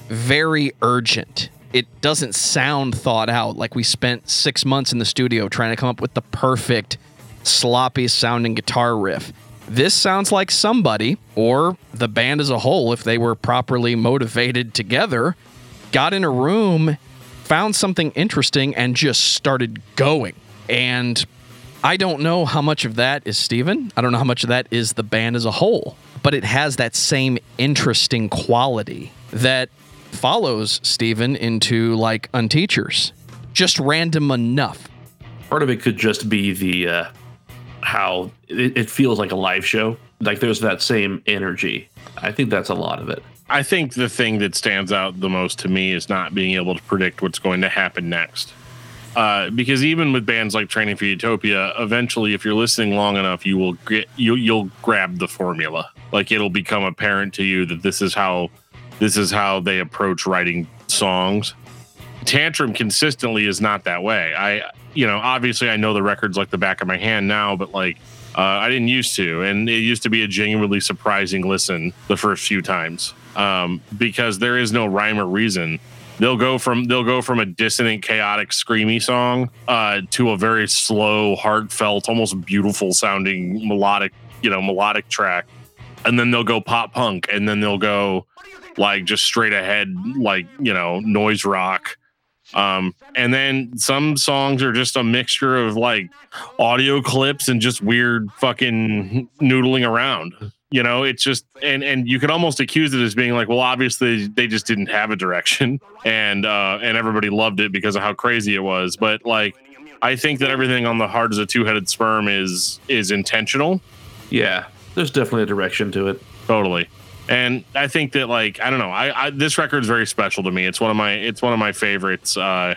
very urgent. it doesn't sound thought out. Like we spent six months in the studio trying to come up with the perfect sloppy sounding guitar riff. This sounds like somebody, or the band as a whole, if they were properly motivated together, got in a room, found something interesting, and just started going. And I don't know how much of that is Steven. I don't know how much of that is the band as a whole, but it has that same interesting quality that follows Steven into like Unteachers. Just random enough. Part of it could just be the uh, how it, it feels like a live show. Like there's that same energy. I think that's a lot of it. I think the thing that stands out the most to me is not being able to predict what's going to happen next. Uh, because even with bands like Training for Utopia, eventually, if you're listening long enough, you will get you you'll grab the formula. Like it'll become apparent to you that this is how this is how they approach writing songs. Tantrum consistently is not that way. I you know obviously I know the records like the back of my hand now, but like uh, I didn't used to, and it used to be a genuinely surprising listen the first few times um, because there is no rhyme or reason. They'll go from they'll go from a dissonant, chaotic, screamy song uh, to a very slow, heartfelt, almost beautiful sounding melodic, you know, melodic track, and then they'll go pop punk, and then they'll go like just straight ahead, like you know, noise rock. Um, and then some songs are just a mixture of like audio clips and just weird fucking noodling around. You know, it's just and and you could almost accuse it as being like, well, obviously they just didn't have a direction, [LAUGHS] and uh, and everybody loved it because of how crazy it was. But like, I think that everything on the heart as a two-headed sperm is is intentional. Yeah, there's definitely a direction to it. Totally and I think that like I don't know, I, I this record is very special to me. It's one of my it's one of my favorites uh,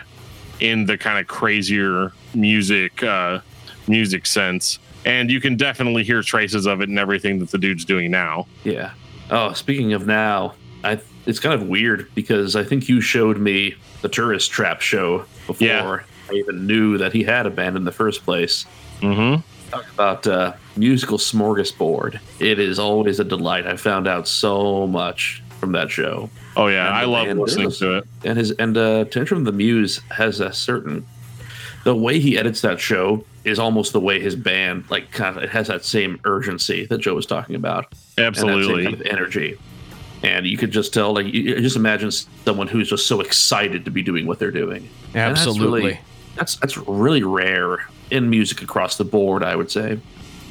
in the kind of crazier music uh, music sense, and you can definitely hear traces of it in everything that the dude's doing now. Yeah. Oh, speaking of now, I it's kind of weird because I think you showed me the Tourist Trap show before yeah. I even knew that he had a band in the first place. Mm-hmm. Talk about uh, musical smorgasbord. It is always a delight. I found out so much from that show. Oh yeah, I love listening to it. And his and uh, Tantrum the Muse has a certain the way he edits that show is almost the way his band like kind of it has that same urgency that Joe was talking about. Absolutely, kind of energy. And you could just tell, like, you just imagine someone who's just so excited to be doing what they're doing. Absolutely, that's, really, that's that's really rare in music across the board. I would say.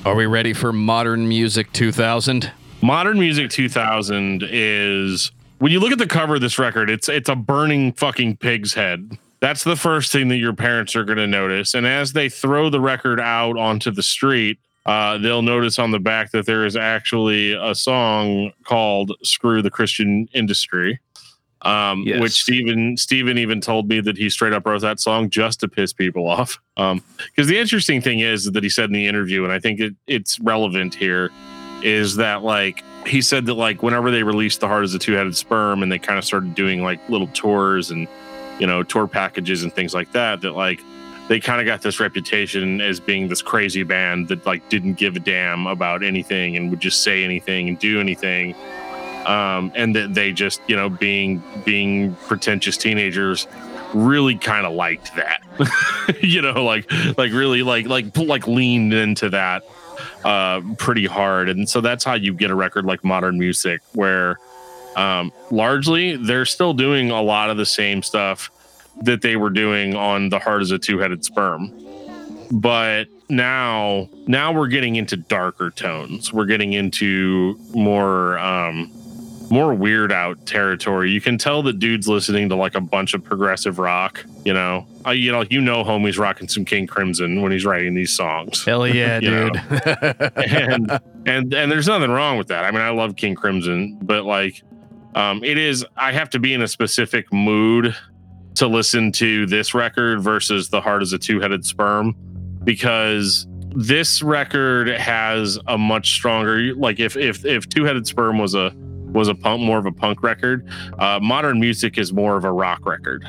Are we ready for Modern Music 2000? Modern Music 2000 is when you look at the cover of this record, it's it's a burning fucking pig's head. That's the first thing that your parents are going to notice. And as they throw the record out onto the street, uh, they'll notice on the back that there is actually a song called "Screw the Christian Industry." um, yes. which Steven Steven even told me that he straight up wrote that song just to piss people off. Um, because the interesting thing is that he said in the interview, and I think it, it's relevant here, is that like he said that like whenever they released the heart as a two headed sperm, and they kind of started doing like little tours and you know tour packages and things like that, that like they kind of got this reputation as being this crazy band that like didn't give a damn about anything and would just say anything and do anything. Um, and that they just you know being being pretentious teenagers really kind of liked that. [LAUGHS] You know like like really like like like leaned into that uh pretty hard. And so that's how you get a record like modern music where um largely they're still doing a lot of the same stuff that they were doing on the heart as a two-headed sperm but now now we're getting into darker tones we're getting into more um more weird out territory. You can tell the dude's listening to like a bunch of progressive rock. You know, uh, you know, you know, homie's rocking some King Crimson when he's writing these songs. Hell [LAUGHS] yeah, dude! [LAUGHS] and and and there's nothing wrong with that. I mean, I love King Crimson, but like, um, it is. I have to be in a specific mood to listen to this record versus the heart is a two-headed sperm because this record has a much stronger like if if if two-headed sperm was a was a punk, more of a punk record. Uh, modern music is more of a rock record.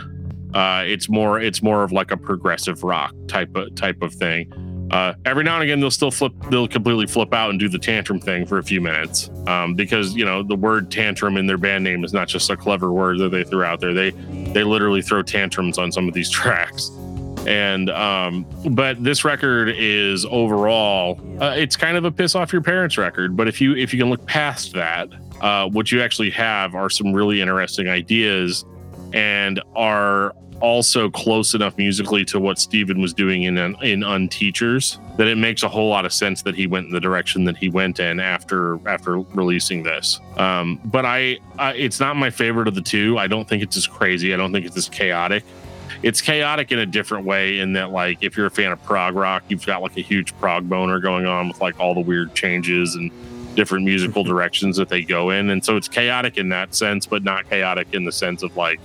Uh, it's more it's more of like a progressive rock type of type of thing. Uh, every now and again, they'll still flip, they'll completely flip out and do the tantrum thing for a few minutes. Um, because you know the word tantrum in their band name is not just a clever word that they threw out there. They they literally throw tantrums on some of these [LAUGHS] tracks. And um but this record is overall uh, it's kind of a piss off your parents record. But if you if you can look past that uh what you actually have are some really interesting ideas and are also close enough musically to what Steven was doing in in Unteachers that it makes a whole lot of sense that he went in the direction that he went in after after releasing this. Um, but I, I, it's not my favorite of the two. I don't think it's as crazy. I don't think it's as chaotic it's chaotic in a different way in that like if you're a fan of prog rock you've got like a huge prog boner going on with like all the weird changes and different musical [LAUGHS] directions that they go in and so it's chaotic in that sense but not chaotic in the sense of like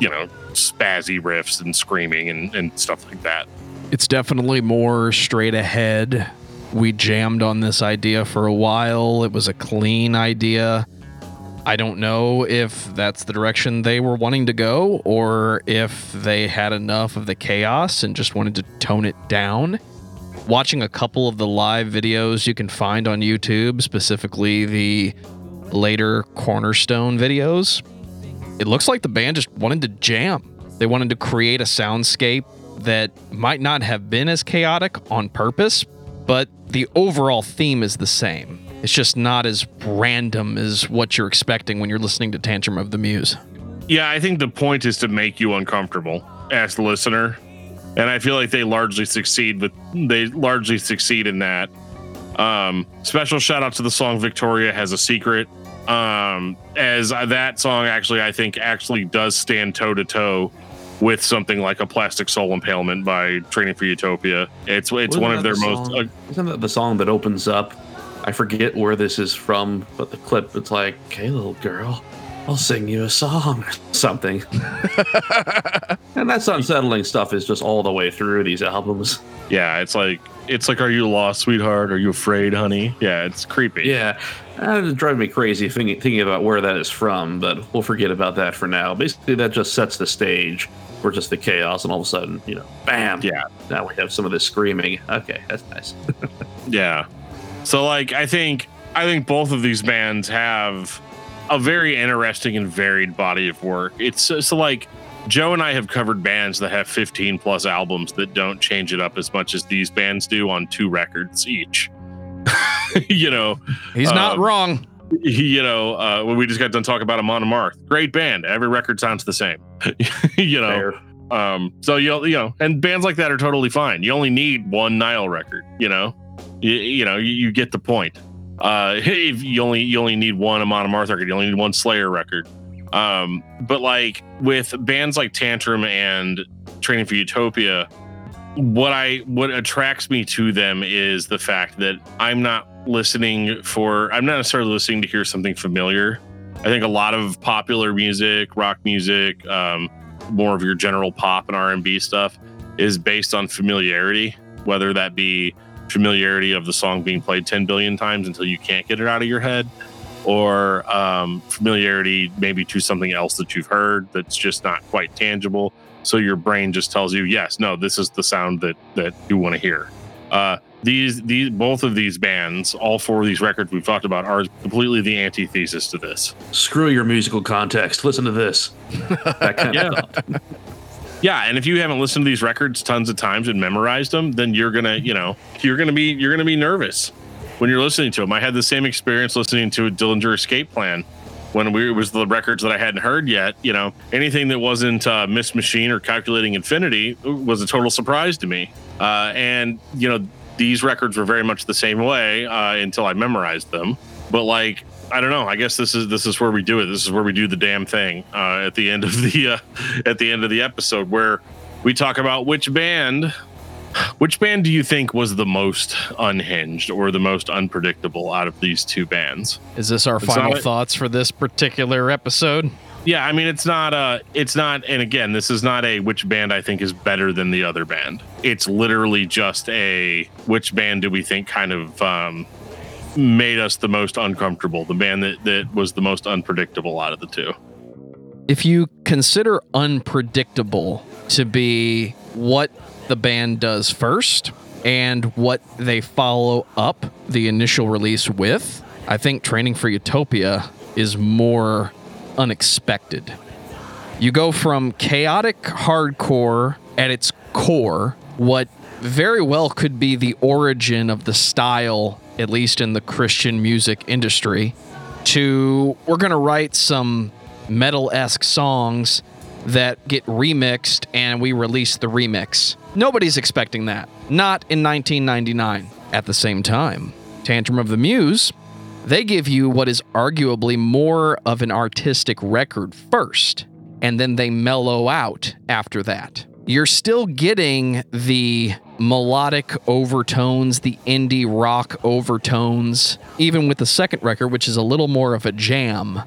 you know spazzy riffs and screaming and, and stuff like that. It's definitely more straight ahead. We jammed on this idea for a while. It was a clean idea. I don't know if that's the direction they were wanting to go or if they had enough of the chaos and just wanted to tone it down. Watching a couple of the live videos you can find on YouTube, specifically the later Cornerstone videos, it looks like the band just wanted to jam. They wanted to create a soundscape that might not have been as chaotic on purpose, but the overall theme is the same. It's just not as random as what you're expecting when you're listening to Tantrum of the Muse. Yeah, I think the point is to make you uncomfortable as the listener. And I feel like they largely succeed with they largely succeed in that. Um, special shout out to the song Victoria has a secret. Um, as that song actually I think actually does stand toe to toe with something like a plastic soul impalement by Training for Utopia. It's it's Wasn't one of their the most. Uh, Isn't that the song that opens up I forget where this is from, but the clip it's like, "Okay, little girl, I'll sing you a song, something." [LAUGHS] and that's unsettling stuff is just all the way through these albums. Yeah, it's like it's like, "Are you lost, sweetheart? Are you afraid, honey?" Yeah, it's creepy. Yeah, and it drives me crazy thinking, thinking about where that is from, but we'll forget about that for now. Basically, that just sets the stage for just the chaos, and all of a sudden, you know, bam! Yeah, now we have some of this screaming. Okay, that's nice. [LAUGHS] yeah. So like I think I think both of these bands have a very interesting and varied body of work. It's so like Joe and I have covered bands that have 15 plus albums that don't change it up as much as these bands do on two records each. [LAUGHS] you know, he's not um, wrong. You know, uh, we just got done talking about Amon Amarth, great band. Every record sounds the same. [LAUGHS] you know, um, so you you know, and bands like that are totally fine. You only need one Nile record. You know, you, you know, you, you, get the point. Uh, [LAUGHS] if you only you only need one Amon Amarth record, you only need one Slayer record. Um, but like with bands like Tantrum and Training for Utopia, what I what attracts me to them is the fact that I'm not listening for I'm not necessarily listening to hear something familiar. I think a lot of popular music, rock music, um, more of your general pop and R&B stuff is based on familiarity, whether that be familiarity of the song being played 10 billion times until you can't get it out of your head or um, familiarity maybe to something else that you've heard that's just not quite tangible. So your brain just tells you yes no this is the sound that that you want to hear. Uh, these these both of these bands all four of these records we've talked about are completely the antithesis to this. Screw your musical context. Listen to this. [LAUGHS] That kind yeah. Yeah, and if you haven't listened to these records tons of times and memorized them, then you're gonna, you know, you're gonna be you're gonna be nervous when you're listening to them. I had the same experience listening to a Dillinger Escape Plan when we it was the records that I hadn't heard yet. You know, anything that wasn't uh, Miss Machine or Calculating Infinity was a total surprise to me. Uh, and you know, these records were very much the same way uh, until I memorized them. But like I don't know. I guess this is this is where we do it. This is where we do the damn thing uh, at the end of the uh, at the end of the episode where we talk about which band which band do you think was the most unhinged or the most unpredictable out of these two bands? Is this our it's final thoughts for this particular episode? Yeah, I mean it's not uh it's not and again, this is not a which band I think is better than the other band. It's literally just a which band do we think kind of um made us the most uncomfortable, the band that, that was the most unpredictable out of the two. If you consider unpredictable to be what the band does first and what they follow up the initial release with, I think Training for Utopia is more unexpected. You go from chaotic hardcore at its core, what very well could be the origin of the style, at least in the Christian music industry, to we're going to write some metal esque songs that get remixed and we release the remix. Nobody's expecting that. Not in 1999. At the same time, Tantrum of the Muse, they give you what is arguably more of an artistic record first, and then they mellow out after that. You're still getting the melodic overtones, the indie rock overtones, even with the second record, which is a little more of a jam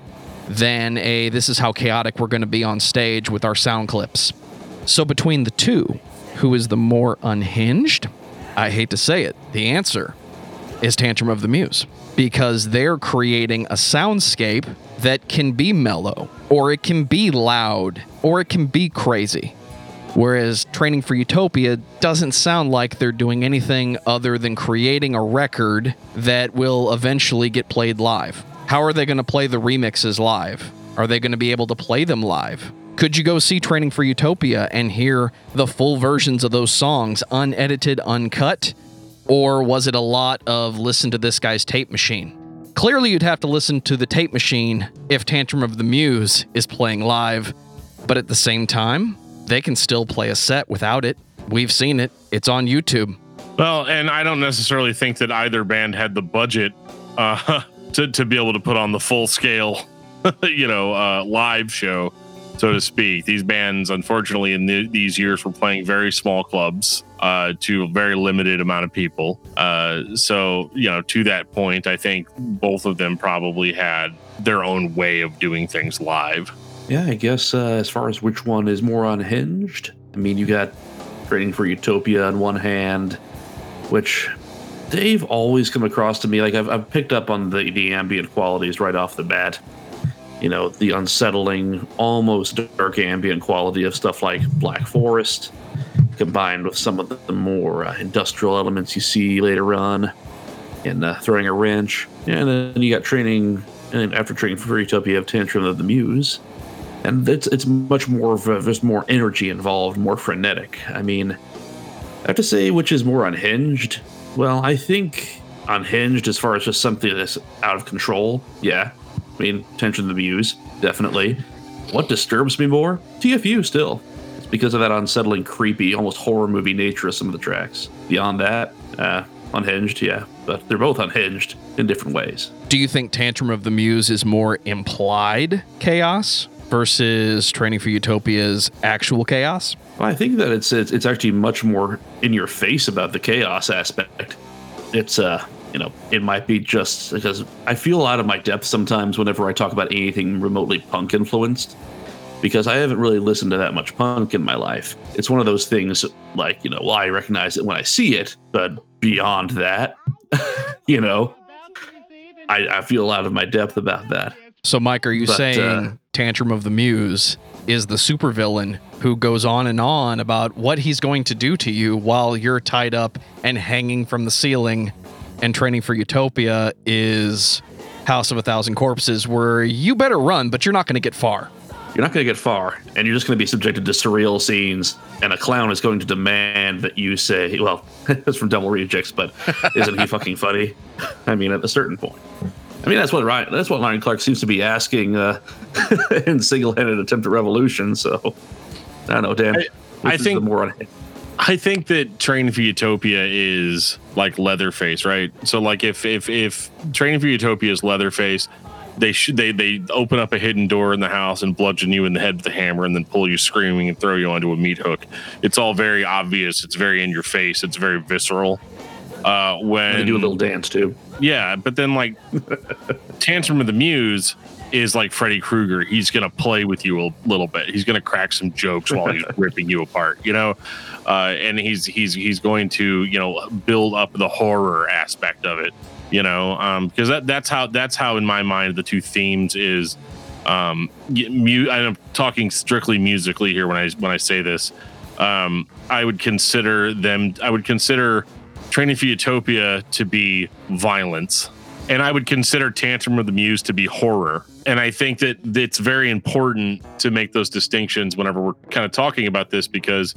than a this is how chaotic we're going to be on stage with our sound clips. So between the two, who is the more unhinged? I hate to say it, the answer is Tantrum of the Muse because they're creating a soundscape that can be mellow or it can be loud or it can be crazy. Whereas Training for Utopia doesn't sound like they're doing anything other than creating a record that will eventually get played live. How are they going to play the remixes live? Are they going to be able to play them live? Could you go see Training for Utopia and hear the full versions of those songs, unedited, uncut? Or was it a lot of listen to this guy's tape machine? Clearly, you'd have to listen to the tape machine if Tantrum of the Muse is playing live, but at the same time, they can still play a set without it. We've seen it, it's on YouTube. Well, and I don't necessarily think that either band had the budget uh, [LAUGHS] to, to be able to put on the full scale, [LAUGHS] you know, uh, live show, so to speak. These bands, unfortunately, in the, these years, were playing very small clubs uh, to a very limited amount of people. Uh, so, you know, to that point, I think both of them probably had their own way of doing things live. Yeah, I guess uh, as far as which one is more unhinged, I mean, you got Training for Utopia on one hand, which they've always come across to me like I've, I've picked up on the, the ambient qualities right off the bat. You know, the unsettling, almost dark ambient quality of stuff like Black Forest, combined with some of the more uh, industrial elements you see later on, and uh, throwing a wrench. And then you got training, and after training for Utopia, you have Tantrum of the Muse and it's it's much more of a, there's more energy involved, more frenetic. I mean, I have to say which is more unhinged. Well, I think unhinged as far as just something that's out of control. Yeah, I mean, of the Muse, definitely. What disturbs me more? TFU still. It's because of that unsettling, creepy, almost horror movie nature of some of the tracks. Beyond that, uh, unhinged, yeah, but they're both unhinged in different ways. Do you think Tantrum of the Muse is more implied chaos versus Training for Utopia's actual chaos? Well, I think that it's, it's it's actually much more in your face about the chaos aspect. It's uh you know it might be just because I feel out of my depth sometimes whenever I talk about anything remotely punk influenced because I haven't really listened to that much punk in my life. It's one of those things like you know well I recognize it when I see it, but beyond that, [LAUGHS] you know, I, I feel out of my depth about that. So, Mike, are you but, saying uh, Tantrum of the Muse is the supervillain who goes on and on about what he's going to do to you while you're tied up and hanging from the ceiling? And Training for Utopia is House of a Thousand Corpses, where you better run, but you're not going to get far. You're not going to get far, and you're just going to be subjected to surreal scenes. And a clown is going to demand that you say, "Well, [LAUGHS] it's from Double Rejects, but isn't he [LAUGHS] fucking funny?" I mean, at a certain point. I mean, that's what Ryan, that's what Ryan Clark seems to be asking uh, [LAUGHS] in single-handed attempt at revolution. So I don't know, Dan. I, I think more on I think that Training for Utopia is like Leatherface, right? So like if if if Training for Utopia is Leatherface, they should they they open up a hidden door in the house and bludgeon you in the head with a hammer and then pull you screaming and throw you onto a meat hook. It's all very obvious. It's very in your face. It's very visceral. Uh, when they do a little dance too. Yeah, but then like [LAUGHS] Tantrum of the Muse is like Freddy Krueger. He's gonna play with you a little bit. He's gonna crack some jokes while he's [LAUGHS] ripping you apart, you know. Uh, and he's he's he's going to you know build up the horror aspect of it, you know, because um, that that's how that's how in my mind the two themes is. Um, mu- I'm talking strictly musically here when I when I say this. Um, I would consider them. I would consider Training for Utopia to be violence, and I would consider Tantrum of the Muse to be horror. And I think that it's very important to make those distinctions whenever we're kind of talking about this because,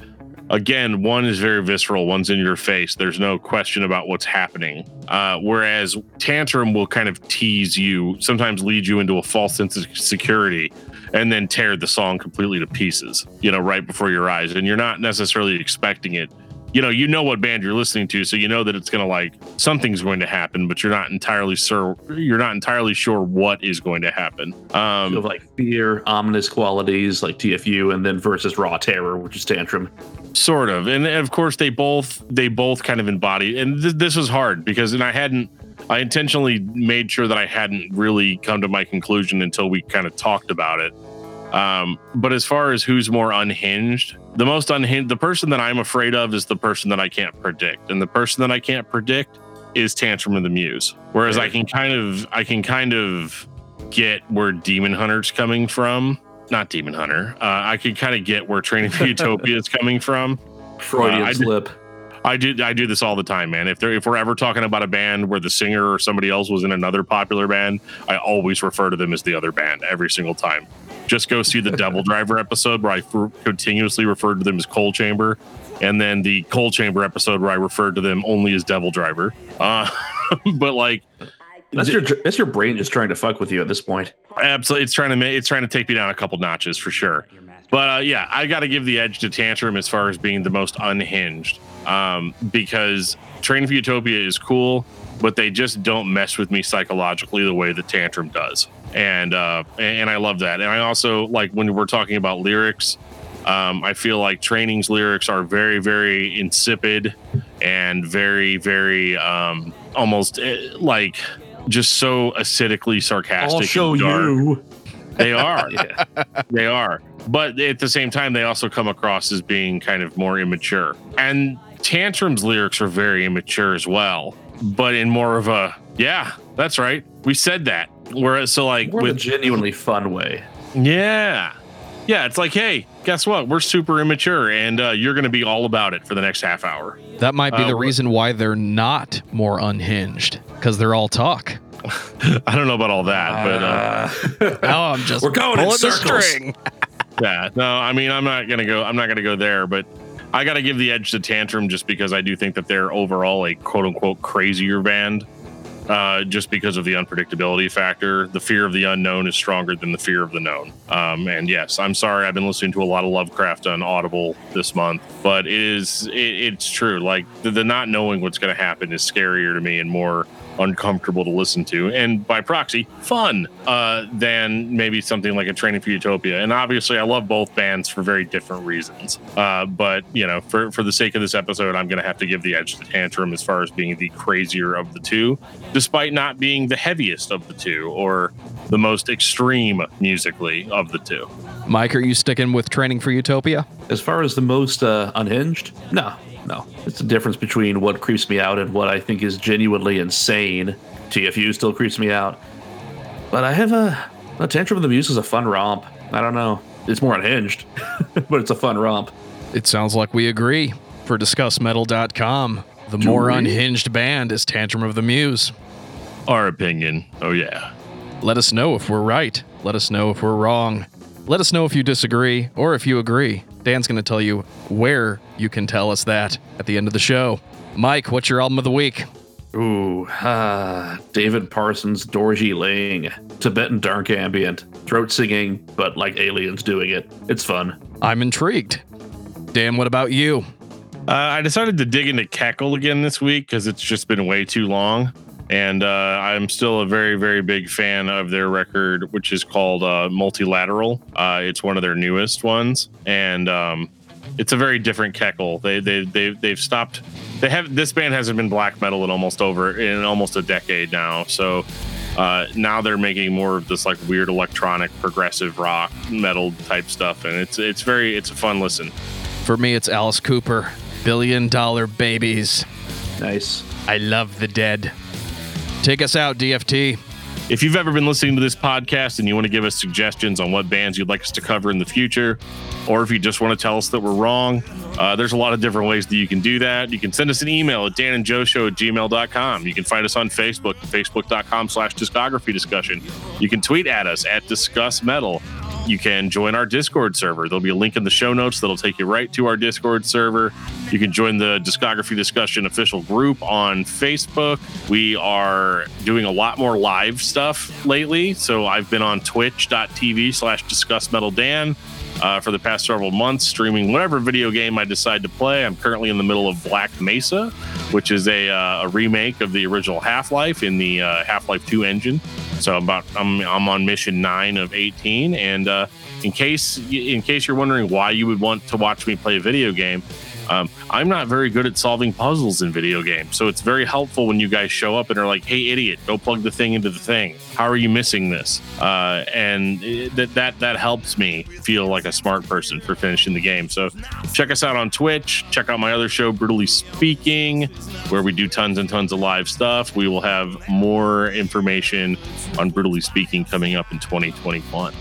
again, one is very visceral, one's in your face. There's no question about what's happening. Uh, whereas Tantrum will kind of tease you, sometimes lead you into a false sense of security, and then tear the song completely to pieces, you know, right before your eyes. And you're not necessarily expecting it you know, you know what band you're listening to, so you know that it's going to like something's going to happen, but you're not entirely sure. You're not entirely sure what is going to happen. Um, like fear, ominous qualities like TFU, and then versus raw terror, which is tantrum. Sort of, and of course they both they both kind of embody. And th- this was hard because, and I hadn't. I intentionally made sure that I hadn't really come to my conclusion until we kind of talked about it. Um, but as far as who's more unhinged, the most unhinged, the person that I'm afraid of is the person that I can't predict, and the person that I can't predict is Tantrum of the Muse. Whereas. I can kind of, I can kind of get where Demon Hunter's coming from. Not Demon Hunter. Uh, I can kind of get where Training [LAUGHS] for Utopia is coming from. Freudian uh, slip. I do I do this all the time, man. If they if we're ever talking about a band where the singer or somebody else was in another popular band, I always refer to them as the other band every single time. Just go see the [LAUGHS] Devil Driver episode where I f- continuously referred to them as Coal Chamber, and then the Coal Chamber episode where I referred to them only as Devil Driver. Uh, [LAUGHS] but like, that's your that's your brain just trying to fuck with you at this point. Absolutely, it's trying to make it's trying to take me down a couple notches for sure. But uh, yeah, I got to give the edge to Tantrum as far as being the most unhinged, um, because Training for Utopia is cool, but they just don't mess with me psychologically the way that Tantrum does and uh, and I love that. And I also like when we're talking about lyrics. Um, I feel like training's lyrics are very, very insipid and very, very um, almost eh, like just so acidically sarcastic. I'll show you. They are. [LAUGHS] yeah. They are. But at the same time, they also come across as being kind of more immature. And Tantrum's lyrics are very immature as well, but in more of a, yeah, that's right. We said that Whereas, so like More with a genuinely fun way. Yeah. Yeah, it's like, hey, guess what? We're super immature, and uh, you're going to be all about it for the next half hour. That might be uh, the reason why they're not more unhinged, because they're all talk. [LAUGHS] I don't know about all that, but uh, [LAUGHS] oh, I'm just we're going in circles. [LAUGHS] yeah, no, I mean, I'm not gonna go. I'm not gonna go there, but I got to give the edge to Tantrum just because I do think that they're overall a quote unquote crazier band uh, just because of the unpredictability factor. The fear of the unknown is stronger than the fear of the known. Um, and yes, I'm sorry, I've been listening to a lot of Lovecraft on Audible this month, but it is it, it's true. Like the, the not knowing what's going to happen is scarier to me and more uncomfortable to listen to, and by proxy, fun uh, than maybe something like a Training for Utopia. And obviously, I love both bands for very different reasons. Uh, but you know, for for the sake of this episode, I'm going to have to give the edge to Tantrum as far as being the crazier of the two, despite not being the heaviest of the two or the most extreme musically of the two. Mike, are you sticking with Training for Utopia? As far as the most uh, unhinged, no, no. It's the difference between what creeps me out and what I think is genuinely insane. TFU still creeps me out. But I have a, a Tantrum of the Muse is a fun romp. I don't know. It's more unhinged, [LAUGHS] but it's a fun romp. It sounds like we agree. For DiscussMetal.com, the Do more we? unhinged band is Tantrum of the Muse. Our opinion. Oh, yeah. Let us know if we're right. Let us know if we're wrong. Let us know if you disagree or if you agree. Dan's going to tell you where you can tell us that at the end of the show. Mike, what's your album of the week? Ooh, uh, David Parsons, Dorjeling, Tibetan dark ambient, throat singing, but like aliens doing it. It's fun. I'm intrigued. Dan, what about you? Uh, I decided to dig into Kekal again this week because it's just been way too long and uh, I'm still a very, very big fan of their record, which is called uh, Multilateral. Uh, it's one of their newest ones, and um, it's a very different Kekal. They they they they've stopped. They have this band hasn't been black metal in almost over in almost a decade now. So uh, now they're making more of this like weird electronic progressive rock metal type stuff, and it's it's very it's a fun listen. For me, it's Alice Cooper, Billion Dollar Babies. Nice. I love the dead. Take us out, DFT. If you've ever been listening to this podcast and you want to give us suggestions on what bands you'd like us to cover in the future, or if you just want to tell us that we're wrong, uh, there's a lot of different ways that you can do that. You can send us an email at danandjoeshow at gmail.com. You can find us on Facebook, facebook.com slash discography discussion. You can tweet at us at discuss metal you can join our Discord server. There'll be a link in the show notes that'll take you right to our Discord server. You can join the Discography Discussion official group on Facebook. We are doing a lot more live stuff lately. So I've been on twitch.tv slash discuss metal Dan. Uh, for the past several months, streaming whatever video game I decide to play. I'm currently in the middle of Black Mesa, which is a, uh, a remake of the original Half Life in the uh, Half Life 2 engine. So about I'm I'm on mission nine of 18, and uh, in case in case you're wondering why you would want to watch me play a video game, um, I'm not very good at solving puzzles in video games, so it's very helpful when you guys show up and are like, "Hey, idiot, go plug the thing into the thing. How are you missing this?" Uh, and that that that helps me feel like a smart person for finishing the game. So check us out on Twitch. Check out my other show, Brutally Speaking, where we do tons and tons of live stuff. We will have more information on Brutally Speaking coming up in 2021.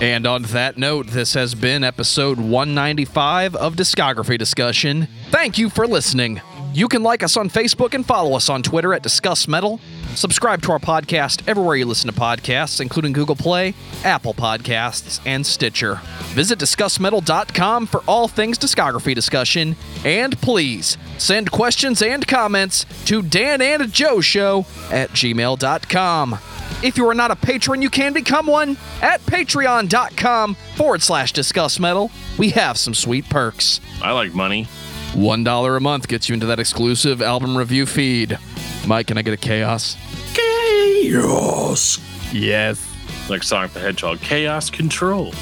And on that note, this has been episode 195 of Discography Discussion. Thank you for listening. You can like us on Facebook and follow us on Twitter at Discuss Metal. Subscribe to our podcast everywhere you listen to podcasts, including Google Play, Apple Podcasts, and Stitcher. Visit DiscussMetal.com for all things discography discussion. And please send questions and comments to Dan and Joe Show at gmail.com. If you are not a patron, you can become one at patreon.com forward slash discuss metal. We have some sweet perks. I like money. $1 a month gets you into that exclusive album review feed. Mike, can I get a chaos? Chaos. Yes. Like Sonic the Hedgehog. Chaos Control.